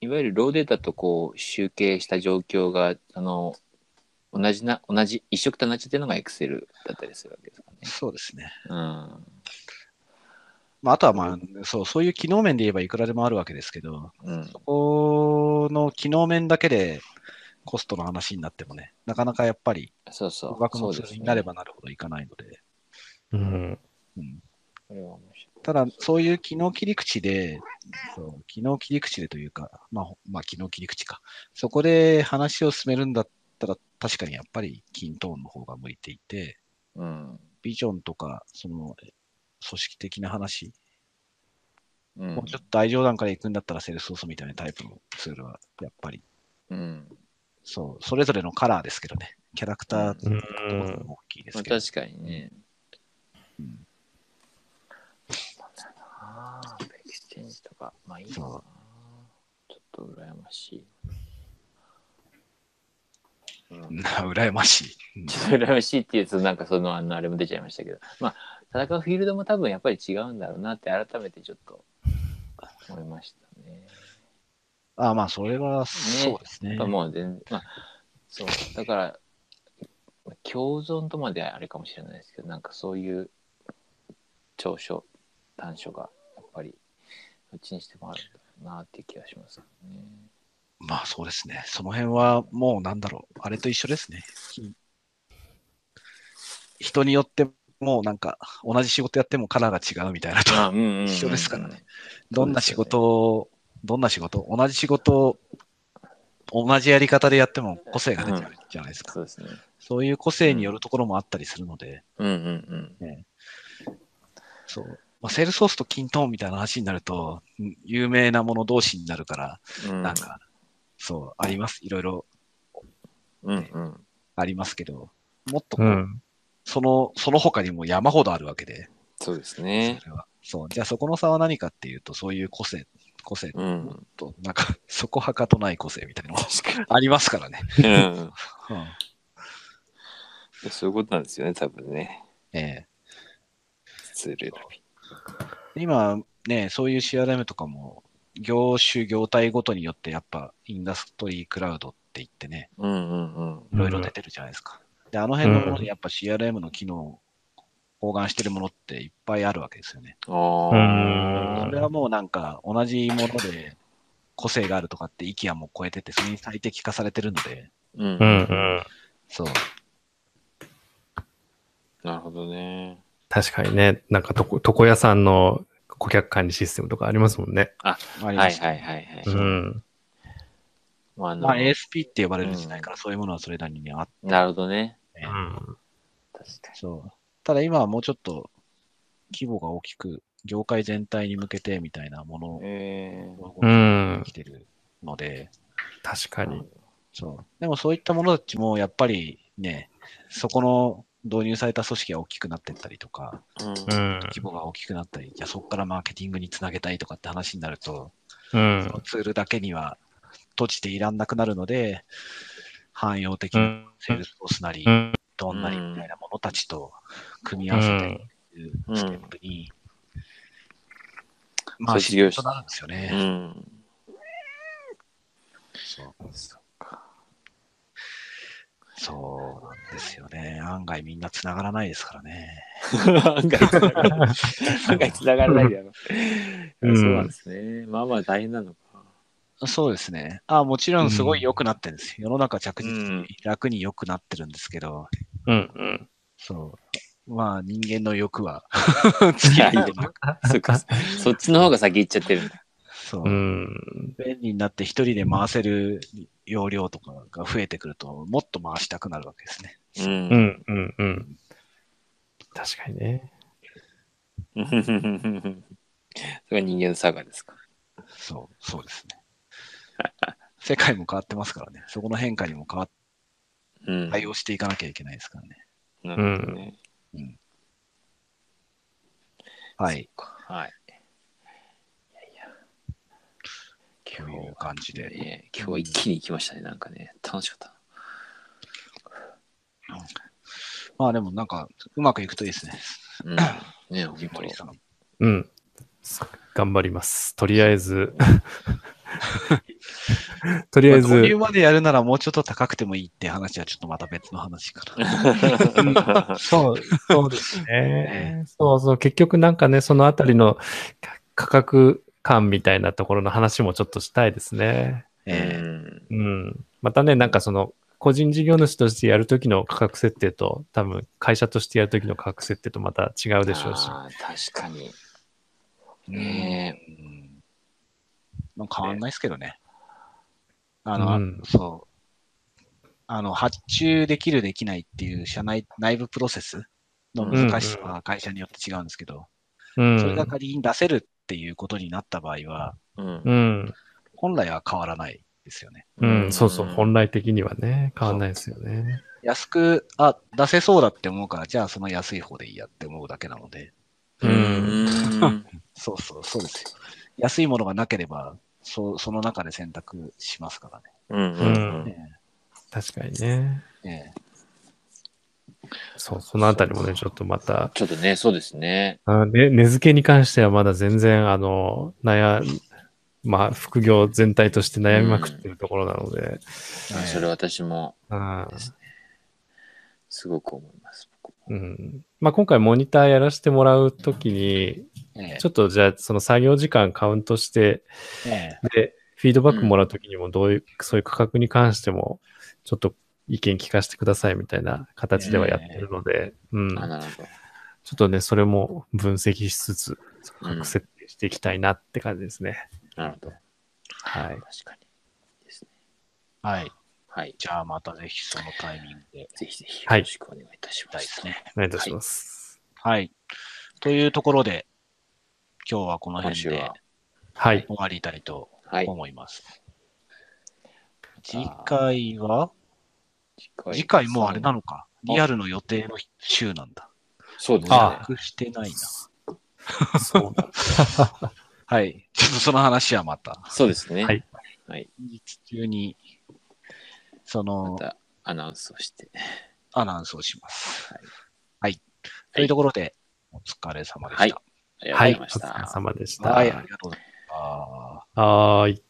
いわゆるローデータとこう集計した状況が、あの、同じな、同じ、一色となっちゃってるのが Excel だったりするわけですかね。そうですね。うん。まあ、あとはまあ、そう、そういう機能面で言えばいくらでもあるわけですけど、うん。そこの機能面だけでコストの話になってもね、なかなかやっぱり、そうそう。高額のツールになればねなるほどいかないので、うん。うん。これは面白い。ただ、そういう機能切り口で、そう機能切り口でというか、まあ、ほまあ、機能切り口か。そこで話を進めるんだったら、確かにやっぱり、キントーンの方が向いていて、うん。ビジョンとか、その、組織的な話、うんもうちょっと大上段から行くんだったら、セールスソースみたいなタイプのツールは、やっぱり、うん。そう、それぞれのカラーですけどね、キャラクターと大きいですけど。確かにね。うん。だなぁ、ペキスチェンジとか、まあいいなちょっと羨ましい。な、うん、羨ましい。ちょっと羨ましいっていうと、なんかその、あの、あれも出ちゃいましたけど、まあ、戦うフィールドも多分やっぱり違うんだろうなって改めてちょっと思いましたね。あまあ、それは、そうですねやっぱ。もう全然まあそうだから共存とまではあれかもしれないですけどなんかそういう長所短所がやっぱりどっちにしてもあるんだろうなっていう気がしますよね。まあそうですね。その辺はもうなんだろう。あれと一緒ですね。人によってもうなんか同じ仕事やってもカラーが違うみたいなと。一緒ですからね。どんな仕事を、どんな仕事、同じ仕事を同じやり方でやっても個性が出ちゃうじゃないですか。そうですね。そういう個性によるところもあったりするので、うんうんそう。まあ、セールソースとキントーンみたいな話になると、うん有名なもの同士になるから、うん。うんなんか、そう、あります？いろいろうんうん。ありますけど、もっとこう、うん。その、その他にも山ほどあるわけで、そうですね。それは。そう。じゃあそこの差は何かっていうと、そういう個性、個性うん。と、なんか、そこはかとない個性みたいなの ありますからね。に。うん。うんそういうことなんですよね、多分ね。えツール選び。え今、ね、そういう CRM とかも、業種、業態ごとによって、やっぱ、インダストリークラウドって言ってね、うんうんうん。いろいろ出てるじゃないですか。で、あの辺のものにやっぱ CRM の機能を包含してるものっていっぱいあるわけですよね。あうんそれはもうなんか、同じもので個性があるとかって意見はもう超えてて、それに最適化されてるので、うんうんうん。そう。なるほどね。確かにね、なんかとこ床屋さんの顧客管理システムとかありますもんね。ありはいますはいはいはい。うん。まあ、あのまあ、ASP って呼ばれる時代からそういうものはそれなりにあって、なるほどね。ねうん。確かそう。ただ今はもうちょっと規模が大きく、業界全体に向けてみたいなものをうん来てるので、確かに。そう。でもそういったものたちもやっぱりね、そこの導入された組織が大きくなってったりとか、ーうんうん。規模が大きくなったり、じゃあそこからマーケティングにつなげたいとかって話になると、うんそのツールだけには閉じていらんなくなるので、汎用的なうん。 Salesforce なりう、ん。どんなりみたいなものたちと組み合わせていくうんステップに、まあ、卒業しとなるんですようね。ん。そうそうなんですよね。案外みんな繋がらないですからね。案外つながらない。案外つながらないだろ。うんそうなんですね。まあまあ大変なのか。そうですね。あもちろんすごい良くなってるんです。世の中着実うんに楽に良くなってるんですけど、うん。うん。そう。まあ人間の欲は尽きなく、そっか。そっちの方が先行っちゃってるんだ。そうう。ん。便利になって一人で回せる容量とかが増えてくると、もっと回したくなるわけですね。う。うんん。うん。うん。確かにね。それが人間の差がですか。そう、そうですね。世界も変わってますからね。そこの変化にも変わっうん。対応していかなきゃいけないですからね。なるほどね。はい。はい。いやいや。という感じで。ね、今日は一気に行きましたね、なんかね。楽しかった。まあでもなんか、うまくいくといいですね。うん。ね、本当ジモリさん。うん。頑張ります。とりあえず。とりあえず、まあ導入までやるならもうちょっと高くてもいいって話はちょっとまた別の話かな。そう、そうですね。そうそう、結局なんかね、そのあたりのか価格感みたいなところの話もちょっとしたいですね。えうんうん。またね、なんかその、個人事業主としてやるときの価格設定と、多分会社としてやるときの価格設定とまた違うでしょうし。確かに。えねうんまあ変わんないですけどね。あの、うんそう。あの、発注できるできないっていう社内、内部プロセスの難しさは会社によって違うんですけど、うん。それが仮に出せるっていうことになった場合は、うんうん。本来は変わらないですよね。うん、そうそう、本来的にはね、変わんないですよね。安く、あ、出せそうだって思うから、じゃあその安い方でいいやって思うだけなので、うん。そうそう、そうですよ。安いものがなければ、そその中で選択しますからうんうんううんん。ね。確かにね。ねそう、そのあたりもね、ちょっとまた、ちょっとね、そうですね。あで根付けに関してはまだ全然、あの、悩、まあ、副業全体として悩みまくってるところなので、それ私もうんすごく思います。うんまあ、今回モニターやらせてもらうときに、ねちょっとじゃあその作業時間カウントして、ねで、フィードバックもらうときにもどういう、そういう価格に関しても、ちょっと意見聞かせてくださいみたいな形ではやってるので、うん。あ、なるほど。ちょっとね、それも分析しつつ、うん価格設定していきたいなって感じですね。なるほど。はい。確かに。ですね。はい。はい。じゃあまたぜひそのタイミングでぜひぜひはいよろしくお願いいたします。ですね。お願いいたします。はい。というところで、今日はこの今辺で。終わりたいとはい。思います。次回は？次回次回もうあれなのか。リアルの予定の週なんだ。そうですね。あ把握してないな。そうだ。はい。ちょっとその話はまた、そうですね。はい。はい。日中に、そまの、たアナウンスをして。アナウンスをします。はいはい。というところで、お疲れ様でした。はいありがとうごはい。おざいました。疲れ様でした。はい、ありがとうございました。はーい。